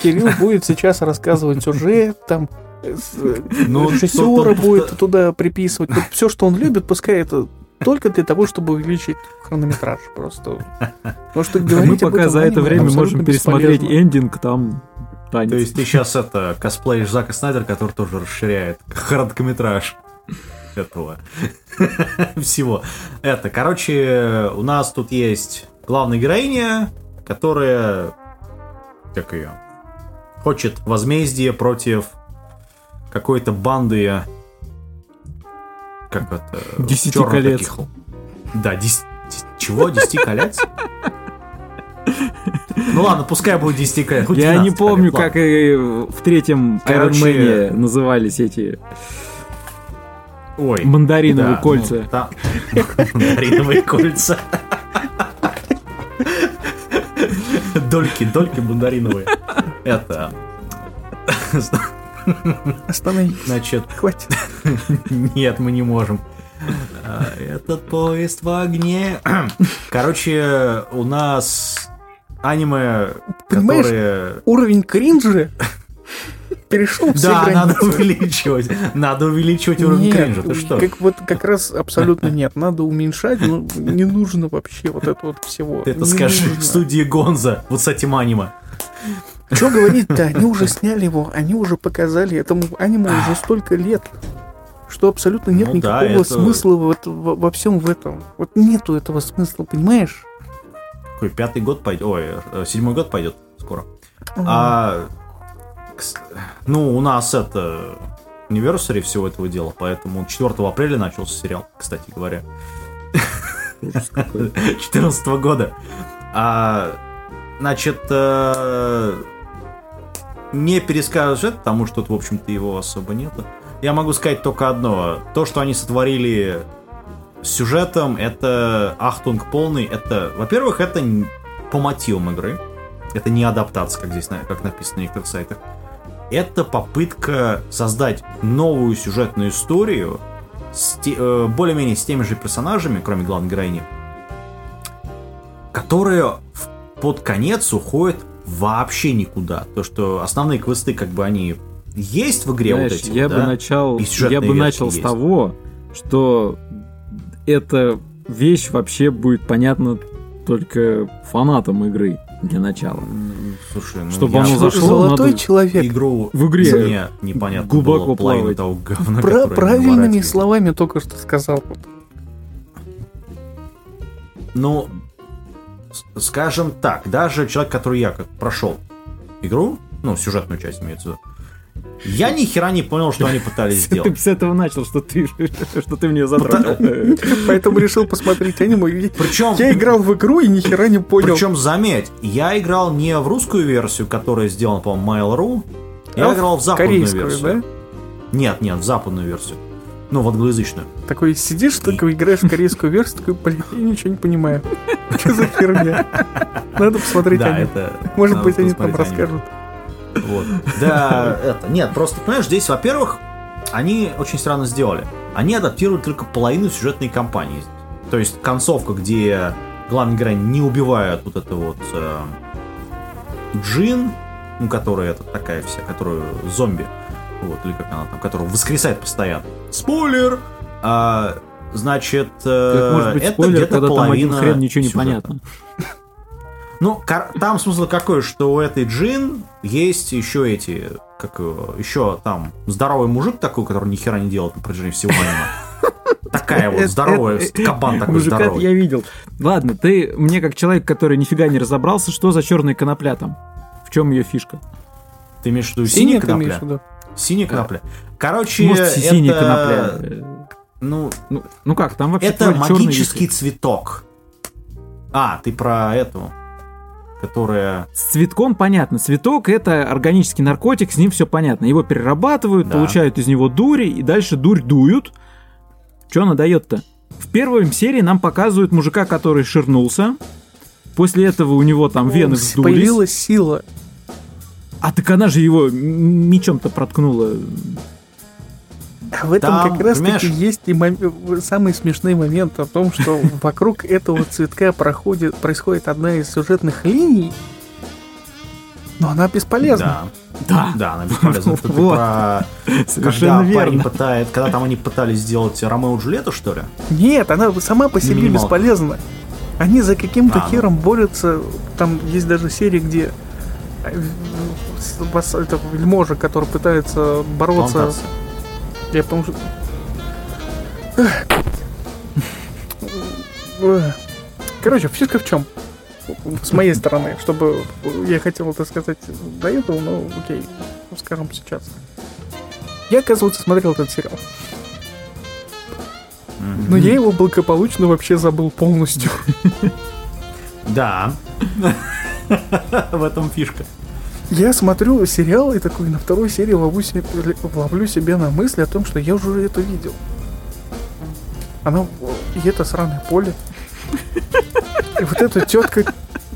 Кирилл будет сейчас рассказывать сюжет, там, э, э, Ну, режиссера будет туда приписывать. все, что он любит, пускай это только для того, чтобы увеличить хронометраж просто. [laughs] Потому что Мы пока за это время можем пересмотреть эндинг, там танец. То есть ты сейчас это косплеишь Зака Снайдер, который тоже расширяет короткометраж этого [laughs] всего. Это, короче, у нас тут есть главная героиня, которая, как ее, хочет возмездие против какой-то банды, как это, Десяти колец. таких. Да, дес- дес- чего, десяти колец? Ну ладно, пускай будет 10 колец. Я 12 не помню, колец, как и в третьем Короче- Iron Man назывались эти Ой. мандариновые Да, кольца. ну, [laughs] Мандариновые кольца. Дольки, дольки мандариновые. Это... Остановись, Значит, хватит. [laughs] нет, мы не можем. А, Этот поезд в огне. [clears throat] Короче, у нас аниме, Понимаешь, которые... Уровень кринжа перешел [laughs] все Да, надо границы. увеличивать. Надо увеличивать уровень Нет, кринжа. Ты что? Как, вот как раз абсолютно нет. Надо уменьшать, ну, не нужно вообще вот это вот всего. Ты это Не скажи нужно. в студии Гонза, вот с этим аниме. Что говорить-то? Они уже сняли его, они уже показали. Этому аниме уже столько лет, что абсолютно нет Ну да, никакого это- смысла вот во, во всем в этом. Вот нету этого смысла, понимаешь? Какой пятый год пойдет? Ой, э, седьмой год пойдет скоро. А, ну, у нас это anniversary всего этого дела, поэтому 4 апреля начался сериал, кстати говоря. 14 [laughs] года. А, значит, э, не перескажешь это, потому что тут, в общем-то, его особо нету. Я могу сказать только одно. То, что они сотворили с сюжетом, это ахтунг полный. Это, во-первых, это по мотивам игры. Это не адаптация, как здесь, как написано на некоторых сайтах. Это попытка создать новую сюжетную историю с те- э, более-менее с теми же персонажами, кроме главной героини, которая в- под конец уходит вообще никуда. То, что основные квесты, как бы, они есть в игре Знаешь, вот эти я вот, бы да? начал, я бы начал с есть. того, что эта вещь вообще будет понятна только фанатам игры для начала. М, Слушай, ну Чтобы я оно зашло, Золотой надо человек. игру В игре мне непонятно глубоко было плавать. того говна, Про- правильными словами только что сказал. Ну, с- скажем так, даже человек, который я как прошел игру, ну, сюжетную часть имеется в виду, я ни хера не понял, что они пытались [laughs] Ты сделать. с этого начал, что ты, [laughs] что ты мне затрахал. [laughs] Поэтому решил посмотреть аниме. Причем, Я играл в игру и ни хера не понял. причем, заметь, я играл не в русскую версию, которая сделана, по-моему, Mail.ru, я А играл в западную версию. да? Нет, нет, в западную версию. Ну, в англоязычную. Такой сидишь, такой играешь в корейскую версию, такой, блин, я ничего не понимаю. [laughs] Что за херня? Надо посмотреть Да, это... Может быть, они там расскажут. Вот. Да, это. Нет, просто, понимаешь, здесь, во-первых, они очень странно сделали. Они адаптируют только половину сюжетной кампании. То есть концовка, где главный герой не убивает вот это вот э, Джин, ну, которая это такая вся, которая зомби, вот, или как она там, которая воскресает постоянно. Спойлер! А, значит, э, Как может быть это спойлер, где-то когда там половина хрен ничего не сюжета. понятно. [laughs] Ну, там смысл какой, что у этой Джин есть еще эти, как еще там здоровый мужик такой, который ни хера не делает на протяжении всего аниме. [laughs] Такая вот здоровая, кабан такой Мужика здоровый. я видел. Ладно, ты мне как человек, который нифига не разобрался, что за черная конопля там? В чем ее фишка? Ты имеешь в виду Синяя конопля? Синяя конопля. Короче, Может, это... синяя конопля. э, Ну, Ну, ну как, там вообще это магический висит. цветок. А, ты про эту, которая... С цветком понятно. Цветок это органический наркотик, с ним все понятно. Его перерабатывают, Да. получают из него дури, и дальше дурь дуют. Что она дает-то? В первой серии нам показывают мужика, который ширнулся. После этого у него там вены вздулись. Появилась сила. А так она же его мечом-то проткнула. А В этом Там, как раз таки понимаешь- есть и мом- самый смешной момент о том, что [laughs] вокруг этого цветка проходит, происходит одна из сюжетных линий, но она бесполезна. Да. Да, она бесполезна. [laughs] Это ты Вот. про- Совершенно когда парень верно. пытает, когда там они пытались сделать Ромео и Джульетту, что ли? Нет, она сама по себе минималка. бесполезна. Они за каким-то А, ну. хером борются. Там есть даже серии, где э, с- вас- это вельможа, который пытается бороться. Плантация. Я потому что... Короче, фишка в чем? С моей стороны, чтобы я хотел это сказать до этого, но окей, скажем сейчас. Я, оказывается, смотрел этот сериал. Но я его благополучно вообще забыл полностью. Да. [laughs] В этом фишка. Я смотрю сериал и такой на второй серии ловлю, себе, ловлю себя на мысли о том, что я уже это видел. Она... И это сраное поле. И вот эта тетка,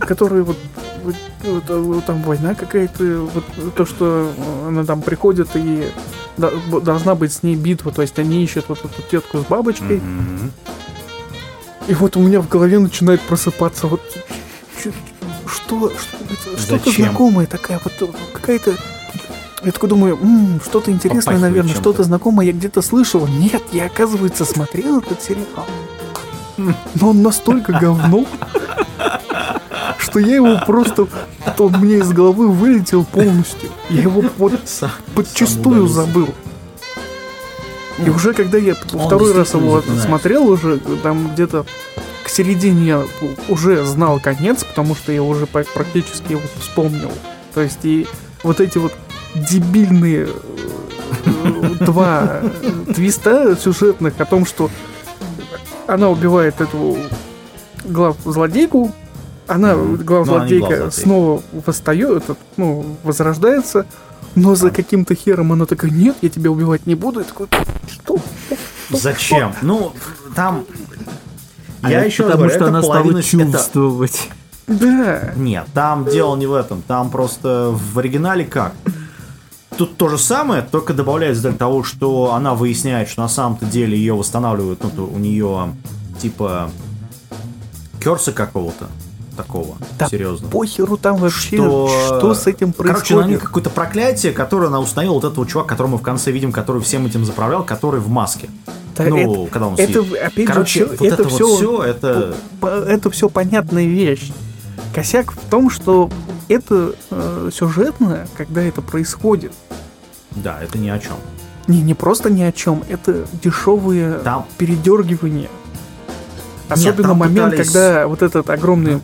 которая вот, вот- вот, вот там война какая-то, вот то, что она там приходит и должна быть с ней битва, то есть они ищут вот эту тетку с бабочкой, Мгм. и вот у меня в голове начинает просыпаться вот что, что что-то знакомое такая вот какая-то я такой думаю, «М, что-то интересное, Попахивает наверное, чем-то. что-то знакомое я где-то слышал. Нет, я, оказывается, смотрел этот сериал. Но он настолько говно, что я его просто... Он мне из головы вылетел полностью. Я его вот удавился. забыл. И уже когда я второй раз его смотрел уже, там где-то середине я уже знал конец, потому что я уже практически его вспомнил. То есть и вот эти вот дебильные э, [laughs] два э, твиста сюжетных о том, что она убивает эту глав злодейку, она, глав Ну, злодейка, снова восстает, ну, возрождается, но за каким-то хером она такая, нет, я тебя убивать не буду. Я такой, что? Зачем? Ну, там... А Я это еще потому говорю, что это она стала половина... это- чувствовать. Да. Нет, там дело не в этом. Там просто в оригинале как? Тут то же самое, только добавляется для того, что она выясняет, что на самом-то деле ее восстанавливают, ну, у нее типа керса какого-то такого, Да серьезно. Похеру там вообще, Что- что, с этим Короче, на происходит. них какое-то проклятие, которое она установила вот этого чувака, которого мы в конце видим, который всем этим заправлял, который в маске. Да ну, это- когда он это, съедет. опять Короче, же, вот это, это, все, вот все, это... это все понятная вещь. Косяк в том, что это э, сюжетно, когда это происходит. Да, это ни о чем. Не, не просто ни о чем, это дешевые Там- передергивания. Особенно там момент, пытались- когда вот этот огромный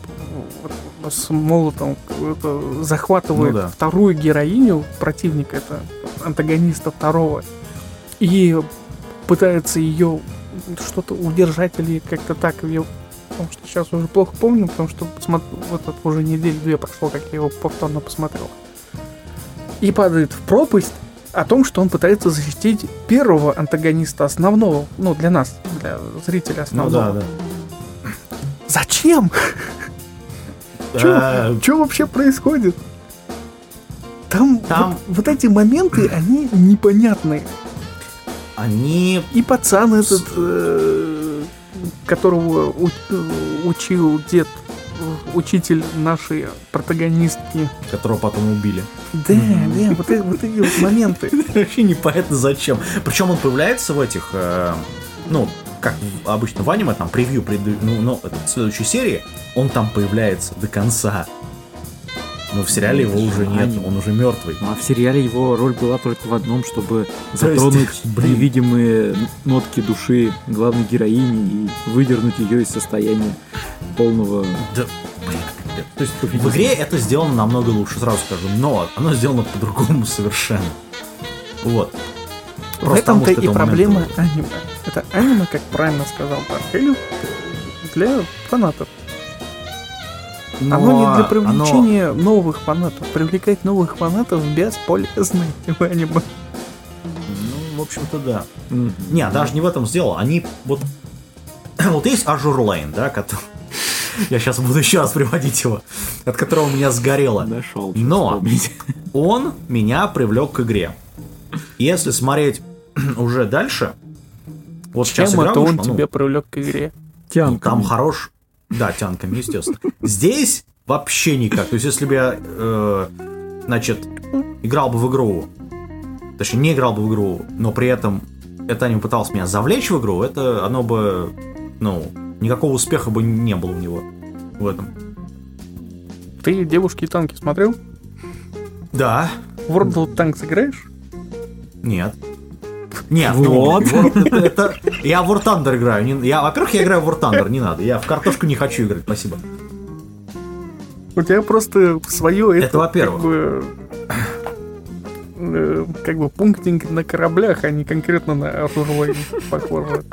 с молотом это, захватывает Ну да. вторую героиню противника, это антагониста второго, и пытается ее что-то удержать или как-то так ее потому что сейчас уже плохо помню, потому что посмотр- вот это уже неделю две прошло, как я его повторно посмотрел. И падает в пропасть о том, что он пытается защитить первого антагониста основного, ну, для нас, для зрителя Ну основного. да, да. Зачем? Э, Что вообще происходит? Там, Там- Вот, вот эти моменты, они непонятные. Они И пацан этот, э, которого у- учил дед, учитель нашей протагонистки. которого потом убили. Да, да, вот, эти- вот эти вот моменты. [laughs] Вообще непонятно зачем. Причем он появляется в этих, э, ну, как обычно в аниме, там, превью, преду- ну, ну, следующей серии, он там появляется до конца. Но в сериале его уже нет, Аниме. он уже мертвый. Ну, а в сериале его роль была только в одном, чтобы затронуть [laughs] блин. невидимые нотки души главной героини и выдернуть ее из состояния полного... Да, блин, То есть в игре это сделано намного лучше, сразу скажу, но оно сделано по-другому [laughs] совершенно. Вот. В Просто этом-то и проблема момента аниме. Это аниме, как правильно сказал Тархелев, для фанатов. было. Оно не для Но привлечения новых фанатов. Привлекать новых фанатов бесполезно [laughs] в аниме. оно- Ну, в общем-то, да. Мгм. Не, даже не в этом сделал. Они вот... [clears throat] Вот есть Azur Lane, да, который... [laughs] Я сейчас буду еще раз приводить его, от которого у меня сгорело. Нашел. Но вспомнить. [laughs] он меня привлек к игре. Если смотреть [clears throat] уже дальше, вот сейчас Чем игра это он ну, тебя привлек к игре? ну, Тянками. там хорош... Да, тянками, естественно. Здесь вообще никак. То есть, если бы я, э, значит, играл бы в игру, точнее, не играл бы в игру, но при этом это аниме пыталось меня завлечь в игру, это оно бы, ну, никакого успеха бы не было у него в этом. Ты девушки и танки смотрел? Да, В World of Tanks играешь? нет. Нет, Вот. ну, это, это- я в War Thunder играю. не- я, во-первых, я играю в War Thunder, не надо. Я в картошку не хочу играть, спасибо. У тебя просто свое это, во-первых. Как бы, э, как бы пунктинг на кораблях, а не конкретно на оружие, похоже.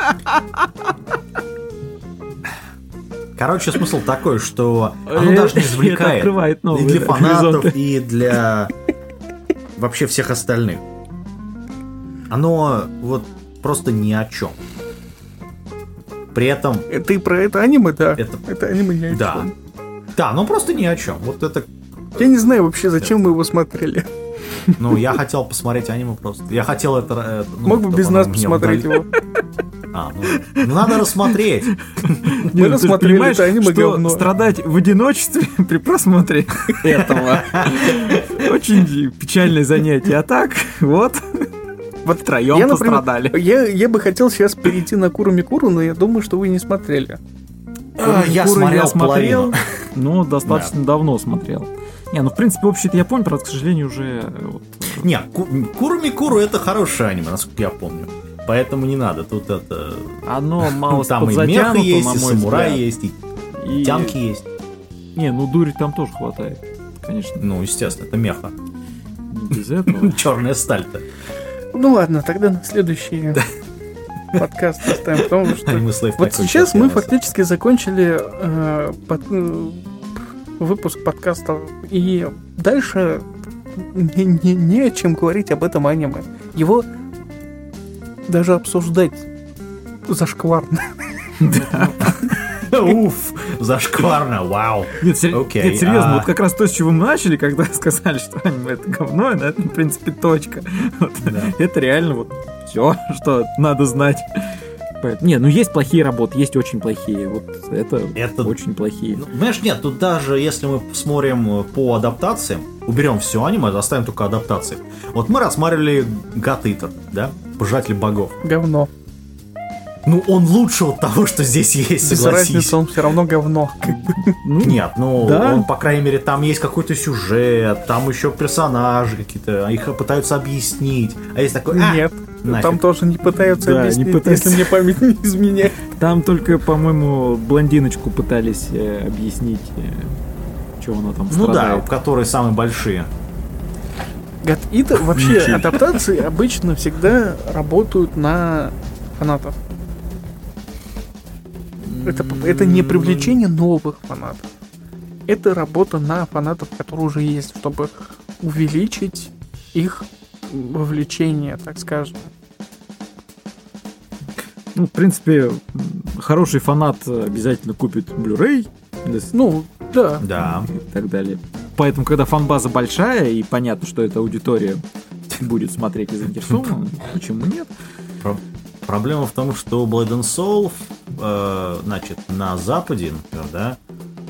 Короче, смысл такой, что оно Э, даже не это извлекает открывает и для фанатов, и для вообще всех остальных. Оно вот просто ни о чем. При этом, Э, Ты про это аниме, да? Это- Это, аниме ни о да. чем. Да, ну просто ни о чем. Вот это, Я не знаю вообще, зачем мы его смотрели. [laughs] ну, я хотел посмотреть аниме просто. Я хотел это... э, ну, Мог бы без нас посмотреть удали- его. [laughs] А, ну, ну, надо рассмотреть. [laughs] Мы ну, ты рассмотрели понимаешь, это аниме что говно. страдать в одиночестве при просмотре этого очень печальное занятие. А так, вот, вот втроем Я, например, пострадали. Я, я бы хотел сейчас перейти на Куру Микуру, но я думаю, что вы не смотрели. А, Я смотрел я смотрел, но достаточно давно смотрел. Не, ну в принципе, общий-то я понял, правда, к сожалению, уже э, Не, Куру это хорошее аниме, насколько я помню. Поэтому не надо. Тут это... оно мало Там и меха есть, и самурай есть, и тянки есть. Не, ну дури там тоже хватает, конечно, Ну, естественно, это меха. без этого. [laughs] Черная сталь-то. Ну ладно, тогда на следующий [laughs] подкаст оставим, потому что Вот сейчас мы фактически закончили э, э, выпуск подкаста, и дальше не, не- не о чем говорить об этом аниме. Его даже обсуждать зашкварно. [laughs] [laughs] Уф, зашкварно, вау. Нет, сер- Окей, нет, серьезно, а- вот как раз то, с чего мы начали, когда [laughs] сказали, что аниме это говно, да, это, в принципе, точка. Вот. Да. Это реально вот все, что надо знать. Поэтому- Не, ну есть плохие работы, есть очень плохие. Вот это, Это- очень плохие. Ну, Понимаешь, нет, тут даже если мы посмотрим э, по адаптациям, уберем все аниме, оставим только адаптации. Вот мы рассматривали Eater, да? Пожатель богов. Говно. Ну, он лучше от того, что здесь есть, Без согласись. разницы, он все равно говно. Ну, Нет, ну, Да. он, по крайней мере, там есть какой-то сюжет, там еще персонажи какие-то, а их пытаются объяснить. А есть такой, а, Нет, нафиг. там тоже не пытаются Да, не объяснить, пытаются. если мне память не изменяет. Там только, по-моему, блондиночку пытались э, объяснить, что она там ну да, страдает. которые самые большие. God Eater, вообще адаптации обычно всегда работают на фанатов. Это, это не привлечение новых фанатов. Это работа на фанатов, которые уже есть, чтобы увеличить их вовлечение, так скажем. Ну, в принципе, хороший фанат обязательно купит Blu-ray Ну, да. Да. и так далее. Поэтому, когда фанбаза большая и понятно, что эта аудитория будет смотреть и заинтересована, почему нет? Про- Проблема в том, что Blade and Soul, э, значит, на Западе, например, да,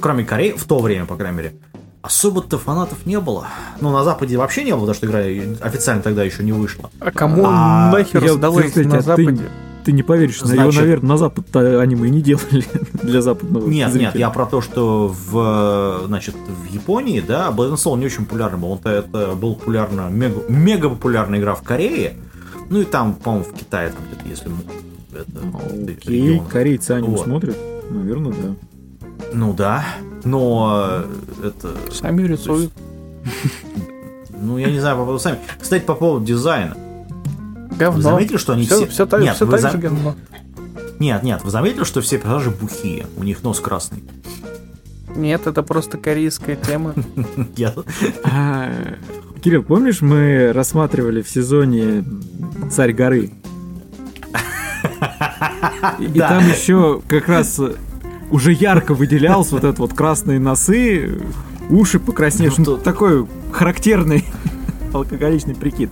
кроме Кореи, в то время, по крайней мере, особо-то фанатов не было. Ну, на Западе вообще не было, потому что игра официально тогда еще не вышла. А кому А, нахер я на а ты- Западе? Ты не поверишь, но его, Значит- наверное, на Запад аниме и не делали [laughs] для западного Нет, зрителя. нет, я про то, что в, значит, в Японии, да, Blade and Soul не очень популярный был. Он-то это был популярно, мега, мега популярная игра в Корее. Ну и там, по-моему, в Китае, там где-то, если это, Окей, регион. корейцы аниме Вот. смотрят? Наверное, да. Ну да. Но э, это... Сами рисуют. Ну, я не знаю по поводу сами. Кстати, по поводу дизайна. Говно. Вы заметили, что они все, все... все так, Нет, все так за- же говно. Нет, нет, вы заметили, что все персонажи бухие? У них нос красный. Нет, это просто корейская тема. [laughs] А, Кирилл, помнишь, мы рассматривали в сезоне Царь горы? И, там еще как раз уже ярко выделялся вот этот вот красные носы, уши покрасневшие. Ну, Ну, такой характерный [laughs] алкоголичный прикид.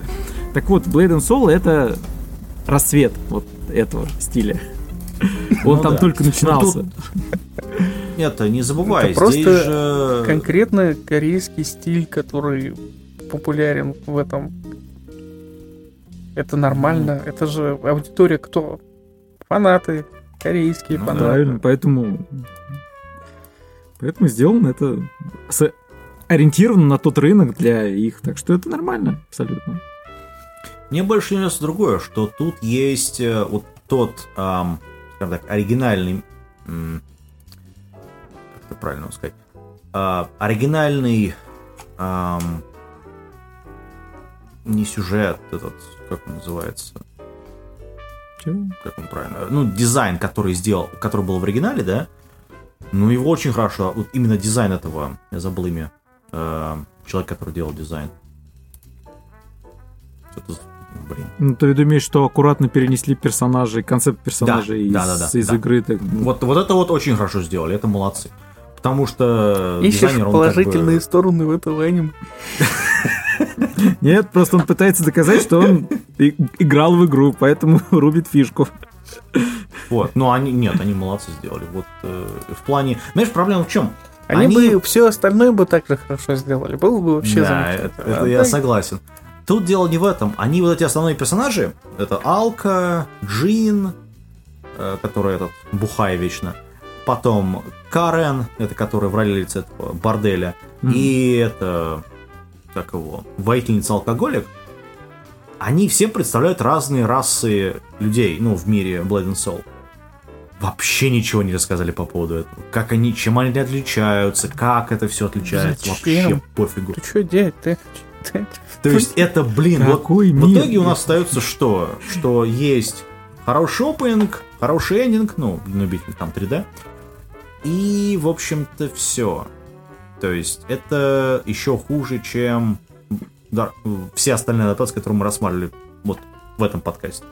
Так вот, Blade and Soul это расцвет вот этого стиля. Он Ну там да. только Ну, начинался. тут- Это не забывай, Это просто здесь же... Конкретно корейский стиль, который популярен в этом. Это нормально. Это же аудитория кто? Фанаты. Корейские Ну, фанаты. Правильно, поэтому... Поэтому сделано это с- ориентировано на тот рынок для их, так что это нормально абсолютно. Мне больше нравится другое, что тут есть э, вот тот, ам, скажем так, оригинальный, м, как правильно сказать, А, оригинальный, ам, не сюжет этот, как он называется, как он правильно, ну дизайн, который сделал, который был в оригинале, да, ну его очень хорошо, вот именно дизайн этого, я забыл имя, э, человек, который делал дизайн. Что-то, блин. Ну, ты думаешь, что аккуратно перенесли персонажей, концепт персонажей Да, из, да, да, да, из да. игры. так, Вот, вот это вот очень хорошо сделали, это молодцы. Потому что Ищешь дизайнер, он положительные как бы- стороны в этого аниме. Нет, просто он пытается доказать, что он играл в игру, поэтому [laughs] рубит фишку. Вот, но они, нет, они молодцы сделали. Вот э, в плане... Знаешь, проблема в чем? Они, бы все остальное бы так же хорошо сделали. Было бы вообще Да, замечательно. это, это А я так согласен. Тут дело не в этом. Они вот эти основные персонажи, это Алка, Джин, э, который этот бухай вечно, потом Карен, это который владелец этого борделя, Мгм. и это, как его, воительница-алкоголик, они все представляют разные расы людей, ну, в мире Blood and Soul. Вообще ничего не рассказали по поводу этого. Как они, чем они отличаются, как это все отличается. Зачем? Вообще пофигу. Ты что делать? Ты, ты- То есть это, блин, вот Какой в мир? итоге у нас остается что? Что есть хороший опенинг, хороший эндинг, ну, для любителей там 3D. И, в общем-то, все. То есть это еще хуже, чем да, все остальные адаптации, которые мы рассматривали вот в этом подкасте.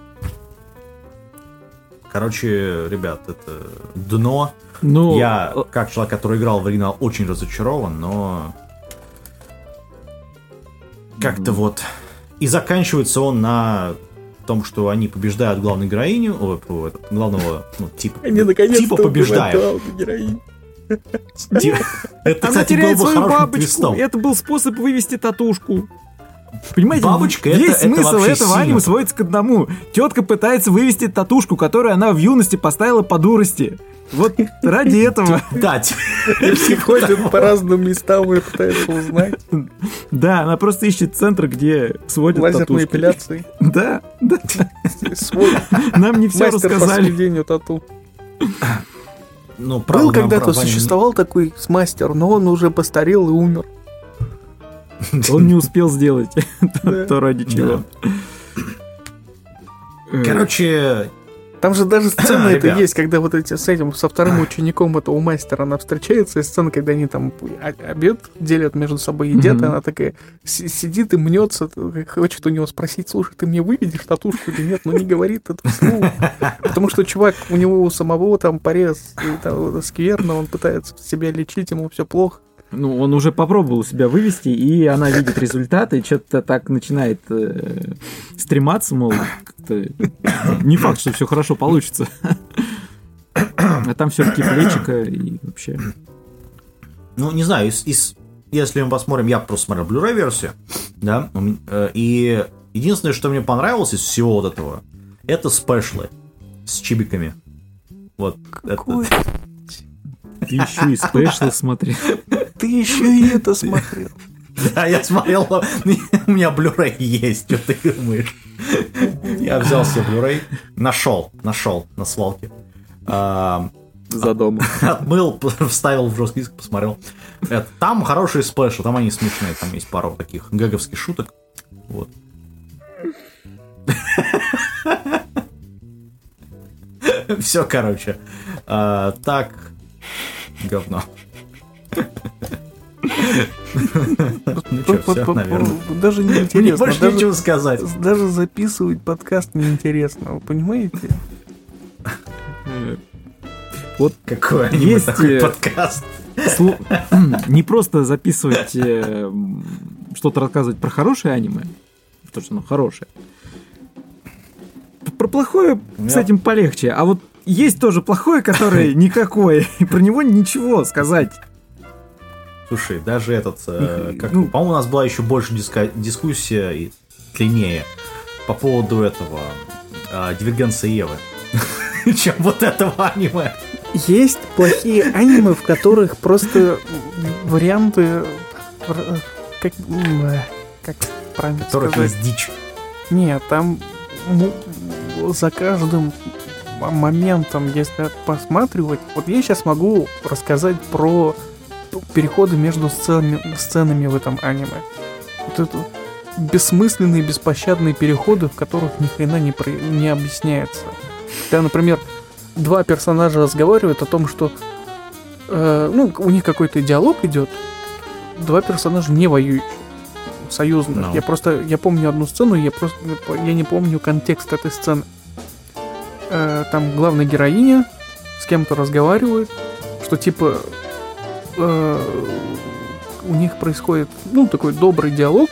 Короче, ребят, это дно. Ну, Я, э, как человек, который играл в оригинал, очень разочарован, но... Как-то вот... И заканчивается он на том, что они побеждают главную героиню, о, о, главного, ну, типа, Они типа побеждают. Типа- Это, Она кстати, теряет свою бабочку. твистом. Это был способ вывести татушку. Понимаете, Бабочка, весь это- это смысл вообще этого аниме сводится к одному. Тетка пытается вывести татушку, которую она в юности поставила по дурости. Вот ради [laughs] этого. Да, т- И ходит по разным местам и пытается узнать. Да, она просто ищет центр, где сводят татушки. эпиляции. Да, да. Свой Нам не все мастер по рассказали. тату. ну, Был когда-то, существовал такой мастер, но он уже постарел и умер. [laughs] Он не успел сделать [laughs] то, ради чего. Э, Короче, Там же даже сцена [clears throat] это Ребят. есть, когда вот эти с этим, со вторым учеником этого мастера она встречается, и сцена, когда они там обед делят между собой, едят, и она такая си- сидит и мнется, хочет у него спросить, слушай, ты мне выведешь татушку или нет, но не говорит это вслух. [laughs] Потому что чувак, у него у самого там порез, и там скверно, он пытается себя лечить, ему все плохо. Ну, он уже попробовал себя вывести, и она видит результаты, и что-то так начинает э, стрематься, мол, как-то не факт, что все хорошо получится. А там все-таки плечика и вообще. Ну, не знаю, из, из- если мы посмотрим, я просто смотрел Blu-ray версию, да, э, и единственное, что мне понравилось из всего вот этого, это спешлы с чибиками. Вот. это- Какой? Ты еще и спешл смотри. Ты еще и это смотрел. Да, я смотрел, у меня Blu-ray есть, что ты думаешь? Я взял себе Blu-ray, нашел, нашел на свалке. А, за домом. Отмыл, вставил в жесткий диск, посмотрел. Это, там хорошие сплэши, там они смешные, там есть пару таких гэговских шуток. Вот. Все, короче. А, так, говно. Ну что, все, наверное. Даже не Мне интересно. больше даже- нечего сказать. Даже записывать подкаст неинтересно, вы понимаете? Вот Какой аниме Есть, такой э, подкаст. слу- [clears throat] не просто записывать э, что-то рассказывать про хорошее аниме, то, что оно хорошее. Про плохое с Я- этим полегче, а вот есть тоже плохое, которое [laughs] никакое, и про него ничего сказать. Слушай, даже этот, э, как, ну- по-моему, у нас была еще больше диска- дискуссия и длиннее по поводу этого э, дивергенции Евы, [laughs] чем вот этого аниме. Есть плохие аниме, в которых просто варианты... э, Как, э, как правильно которых сказать? есть дичь. Нет, там за каждым моментом, если посматривать, вот я сейчас могу рассказать про переходы между сценами, сценами в этом аниме. Вот это бессмысленные, беспощадные переходы, в которых ни хрена не, про- не объясняется. Когда, например, два персонажа разговаривают о том, что э, ну, у них какой-то диалог идет, два персонажа не воюют союзных. Ну. Я просто, я помню одну сцену, я просто, я не помню контекст этой сцены. Э, там главная героиня с кем-то разговаривает, что типа э, у них происходит, ну, такой добрый диалог.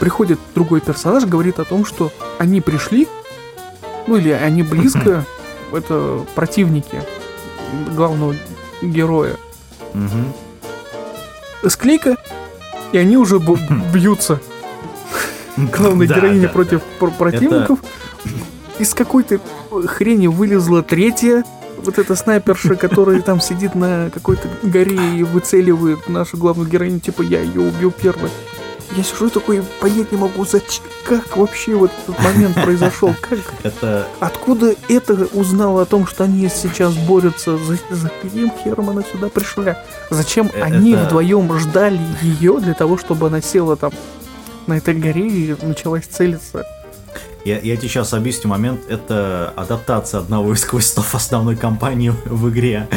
Приходит другой персонаж, говорит о том, что они пришли, ну или они близко, это противники главного героя. Склейка, и они уже бьются. [laughs] Главная Да, героиня против пр- противников. Из какой-то хрени вылезла третья, вот эта снайперша, которая там сидит на какой-то горе и выцеливает нашу главную героиню, типа я ее убью первой. Я сижу такой, понять не могу, зачем, как вообще вот этот момент произошел, как, Это откуда это узнала о том, что они сейчас борются, за, за каким хером она сюда пришла? Зачем Э, они это- вдвоем ждали ее для того, чтобы она села там на этой горе и началась целиться? Я, я тебе сейчас объясню момент. Это адаптация одного из квестов основной кампании в игре.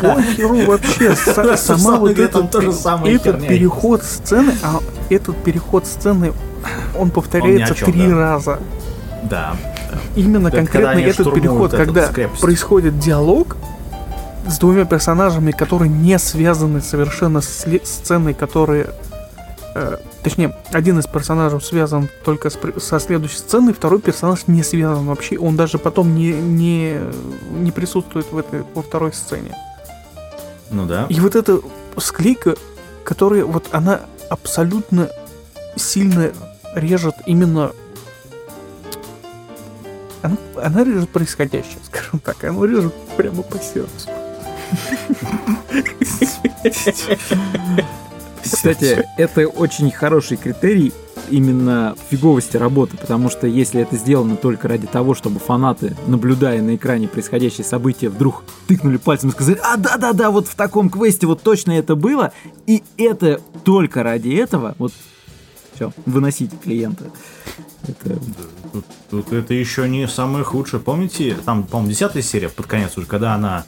Похеру вообще, [laughs] сама вот там этот, тоже самая этот херня переход сцены, а этот переход сцены, он повторяется чем, три да. раза. Да. Именно когда конкретно этот переход, этот когда крепость. происходит диалог с двумя персонажами, которые не связаны совершенно с сценой, которые... э, точнее, один из персонажей связан только с со следующей сценой, второй персонаж не связан вообще. Он даже потом не, не, не присутствует в этой, во второй сцене. Ну да. И вот эта склейка, которая вот она абсолютно сильно режет именно... Она, она режет происходящее, скажем так. Она режет прямо по сердцу. [laughs] Кстати, это очень хороший критерий именно фиговости работы, потому что если это сделано только ради того, чтобы фанаты, наблюдая на экране происходящие события, вдруг тыкнули пальцем и сказали, а да-да-да, вот в таком квесте вот точно это было, и это только ради этого, вот все, выносите клиента. Это Тут, тут это еще не самое худшее. Помните, там, по-моему, десятая серия под конец уже, когда она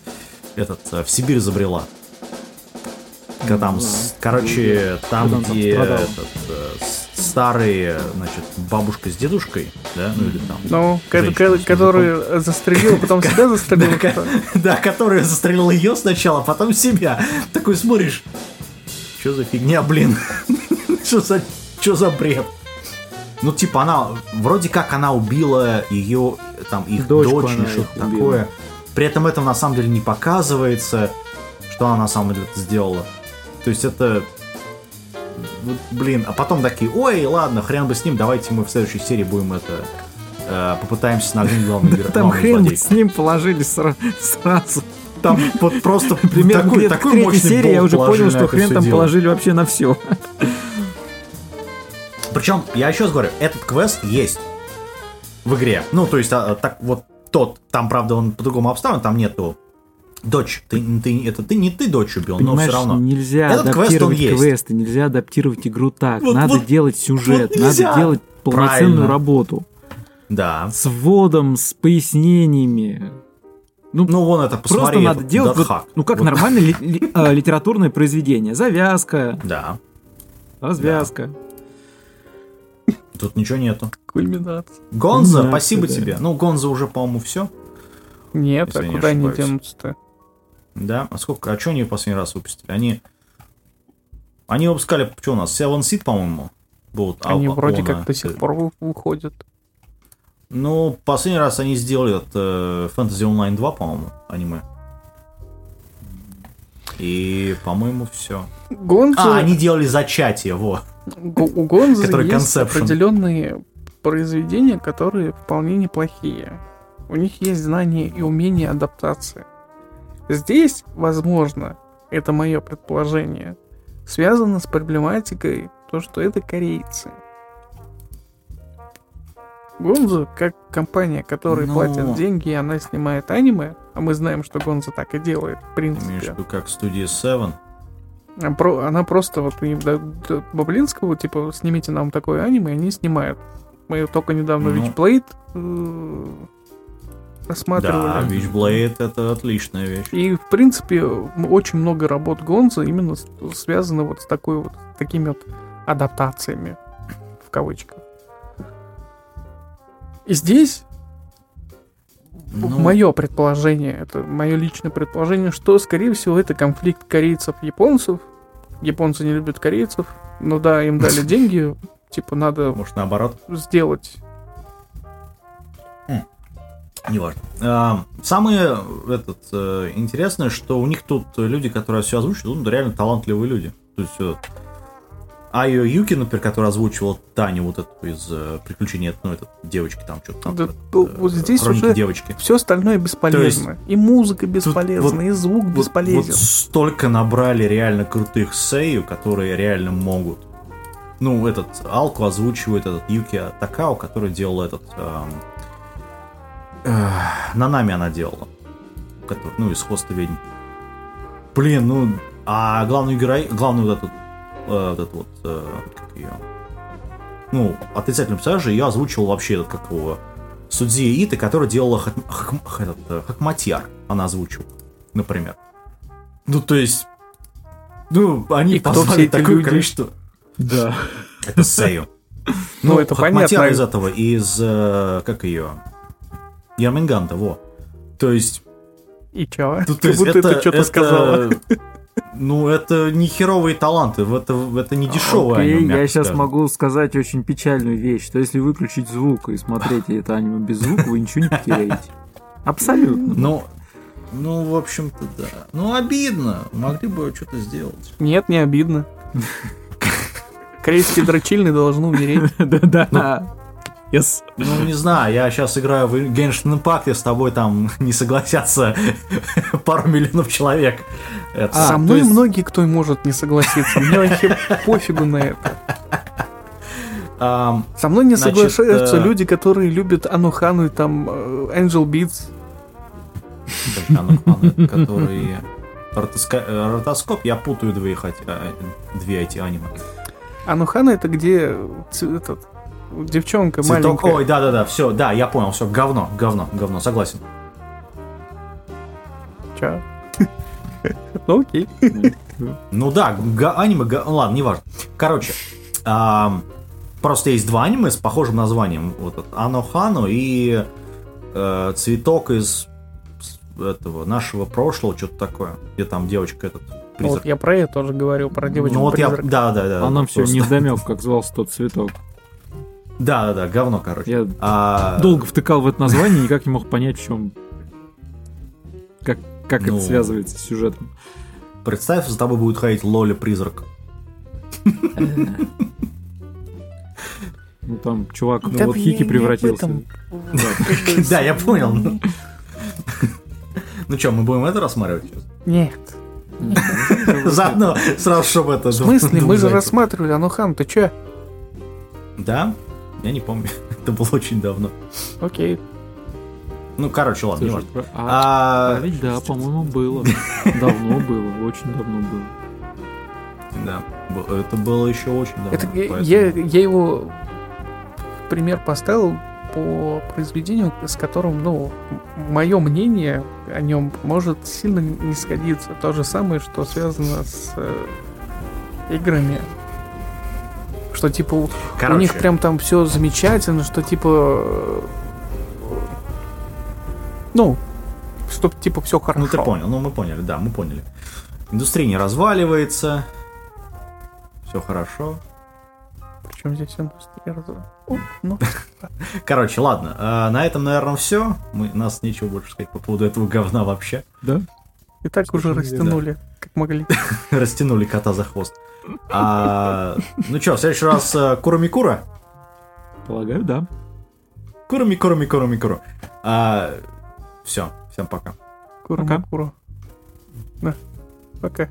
этот э, в Сибирь забрела. Там, с- короче, там, там где этот, э, старые, значит, бабушка с дедушкой, да, ну или там. Ну, женщина, который застрелил, потом себя застрелил. Да, Да, который застрелил ее сначала, а потом себя. Такой смотришь, что за фигня, блин? [laughs] Что за, что за бред? Ну, типа, она, вроде как она убила ее, там, их Дочку дочь или что-то такое. При этом это на самом деле не показывается, что она на самом деле сделала. То есть это... Блин, а потом такие, ой, ладно, хрен бы с ним, давайте мы в следующей серии будем это... э, попытаемся нагнуть главную [laughs] геро- Там хрен бы злодейку». с ним положили сра- сразу. Там вот просто [laughs] Примерно такой, такой мощный серии я уже понял, что хрен там положили вообще на все. Причем, я еще раз говорю, этот квест есть в игре. Ну, то есть, а, так вот тот, там, правда, он по-другому обставлен, там нету Дочь, ты, ты, это ты не ты дочь убил, но Понимаешь, все равно. нельзя Этот квест, он адаптировать есть. квесты, нельзя адаптировать игру так. Вот- надо вот- делать сюжет, вот нельзя. надо делать полноценную Правильно. работу. Да. С вводом, с пояснениями. Ну, Ну, вон это, просто посмотри. надо этот делать, вот, ну, как Вот. нормальное ли- ли- а, литературное произведение. Завязка, Да. развязка. Тут ничего нету. Кульминация. Гонза, Да, спасибо да. тебе. Ну, Гонза уже, по-моему, все. Нет, Если а не куда они ошибаюсь. денутся-то? Да. А сколько? А что они в последний раз выпустили? Они. Они выпускали, что у нас, Seven Seed, по-моему, а- Они а- вроде он, как до сих пор вы- выходят. Ну, последний раз они сделали от э, Fantasy Online 2, по-моему, аниме. И, по-моему, все. Гонза, А, они делали зачатие, во. Го- у Гонза который есть Conception. определенные произведения, которые вполне неплохие. У них есть знания и умения адаптации. Здесь, возможно, это мое предположение, связано с проблематикой то, что это корейцы. Гонзо, как компания, которая Ну. платит деньги, и она снимает аниме, а мы знаем, что Гонзо так и делает, в Имеешь в принципе. виду, как студия Seven. Про- Она просто вот им да- да- Баблинского, типа, снимите нам такое аниме, и они снимают. Мы только недавно Ну. Witchblade э, Да, рассматривали. Witchblade это отличная вещь. И, в принципе, очень много работ Гонза именно связано вот с такой вот, с такими вот адаптациями, в кавычках. И здесь Ну, мое предположение, это мое личное предположение, что, скорее всего, это конфликт корейцев и японцев. Японцы не любят корейцев, но да, им дали [laughs] деньги, типа надо Может, наоборот, сделать. Неважно. А, самое этот, э, интересное, что у них тут люди, которые все озвучивают, ну, реально талантливые люди. То есть э, Айо Юки, например, которая озвучивала Таню, вот эту из э, приключений, ну, этой девочки там что-то там. Да, э, вот здесь уже девочки. все остальное бесполезно. и музыка бесполезна, вот- и звук Вот- бесполезен. Вот, столько набрали реально крутых сею, которые реально могут. Ну, этот Алку озвучивает этот Юки Такао, который делал этот... эм, э, Нанами она делала. Который, ну, из хвоста ведьм. Блин, ну... А главную герой... Главную вот эту... э, вот эту вот... э, как ее... Ну, отрицательный персонаж, ее озвучивал вообще этот, как его... Судзи Ита, которая делала Хак- Хак- этот, э, Хакматьяр. Она озвучивала, например. Ну, то есть... Ну, они И позвали такое люди? количество... Да. Это Сею. Ну, это Хакматьяр понятно. из этого, из... э, как ее? Ярминганда, во. То есть... И чё? Тут, Как то есть будто это, ты что-то сказала. Ну, это не херовые таланты, это, это не дешевое Окей, аниме, я сейчас скажем. могу сказать очень печальную вещь, что если выключить звук и смотреть [laughs] это аниме без звука, вы ничего не потеряете. Абсолютно. Ну, ну, в общем-то, да. Ну, обидно. Могли бы что-то сделать. Нет, не обидно. [laughs] Корейские дрочильные должны умереть. Да-да. Yes. Ну, не знаю, я сейчас играю в Genshin Impact, и с тобой там [laughs] не согласятся [laughs] пару миллионов человек. Это- А, Со то мной есть- многие кто может не согласиться. Мне вообще [laughs] пофигу на это. Ам, Со мной не Значит, соглашаются э, люди, которые любят Анухану и там э, Angel Beats. которые... Ротоска- э, Ротоскоп, я путаю две, их эти- а, две эти аниме. Анухана это где этот, девчонка Цветок, маленькая. ой, да-да-да, все, да, я понял, все, говно, говно, говно, согласен. Чё? [laughs] Ну окей. Ну да, аниме, ну ладно, неважно. Короче, просто есть два аниме с похожим названием. Вот этот Ано Хану и э, Цветок из этого нашего прошлого, что-то такое. Где там девочка этот призрак. Вот я про это тоже говорю, про девочку ну вот я, да, да, да. А нам все не вдомек, как звался тот цветок. Да, да, да, говно, короче. Я А, долго втыкал в это название, никак не мог понять, в чем... Как, как Ну. это связывается с сюжетом. Представь, за тобой будет ходить Лоли призрак. Ну там чувак, ну вот Хики превратился. Да, я понял. Ну Ну что, мы будем это рассматривать сейчас? Нет. Заодно, сразу, чтобы это... В смысле? Мы же рассматривали Анухан, ты чё? Да? Я не помню. [laughs] Это было очень давно. Окей. Ну, короче, ладно, не Слушай, про- а, А, а ведь да, по-моему, было. [laughs] Давно было, очень давно было. да, это было еще очень давно. Это я, поэтому- я, я его пример поставил по произведению, с которым, ну, мое мнение о нем может сильно не сходиться. То же самое, что связано с э, играми. Что типа у- у Короче, них прям там все замечательно, что типа ну, что типа все хорошо. Ну, ты понял, ну, мы поняли, да, мы поняли. Индустрия не разваливается, все хорошо. Причем здесь индустрия раз- О, ну, [laughs] Короче, ладно, э, на этом, наверное, все. Мы, нас нечего больше сказать по поводу этого говна вообще. Да? И так уже растянули, как могли. [laughs] Растянули кота за хвост. А, ну что, в следующий раз э, Курамикура? Полагаю, да. Курами, курами, курами, куру. А, все, всем пока. Кура-макура. Да, пока.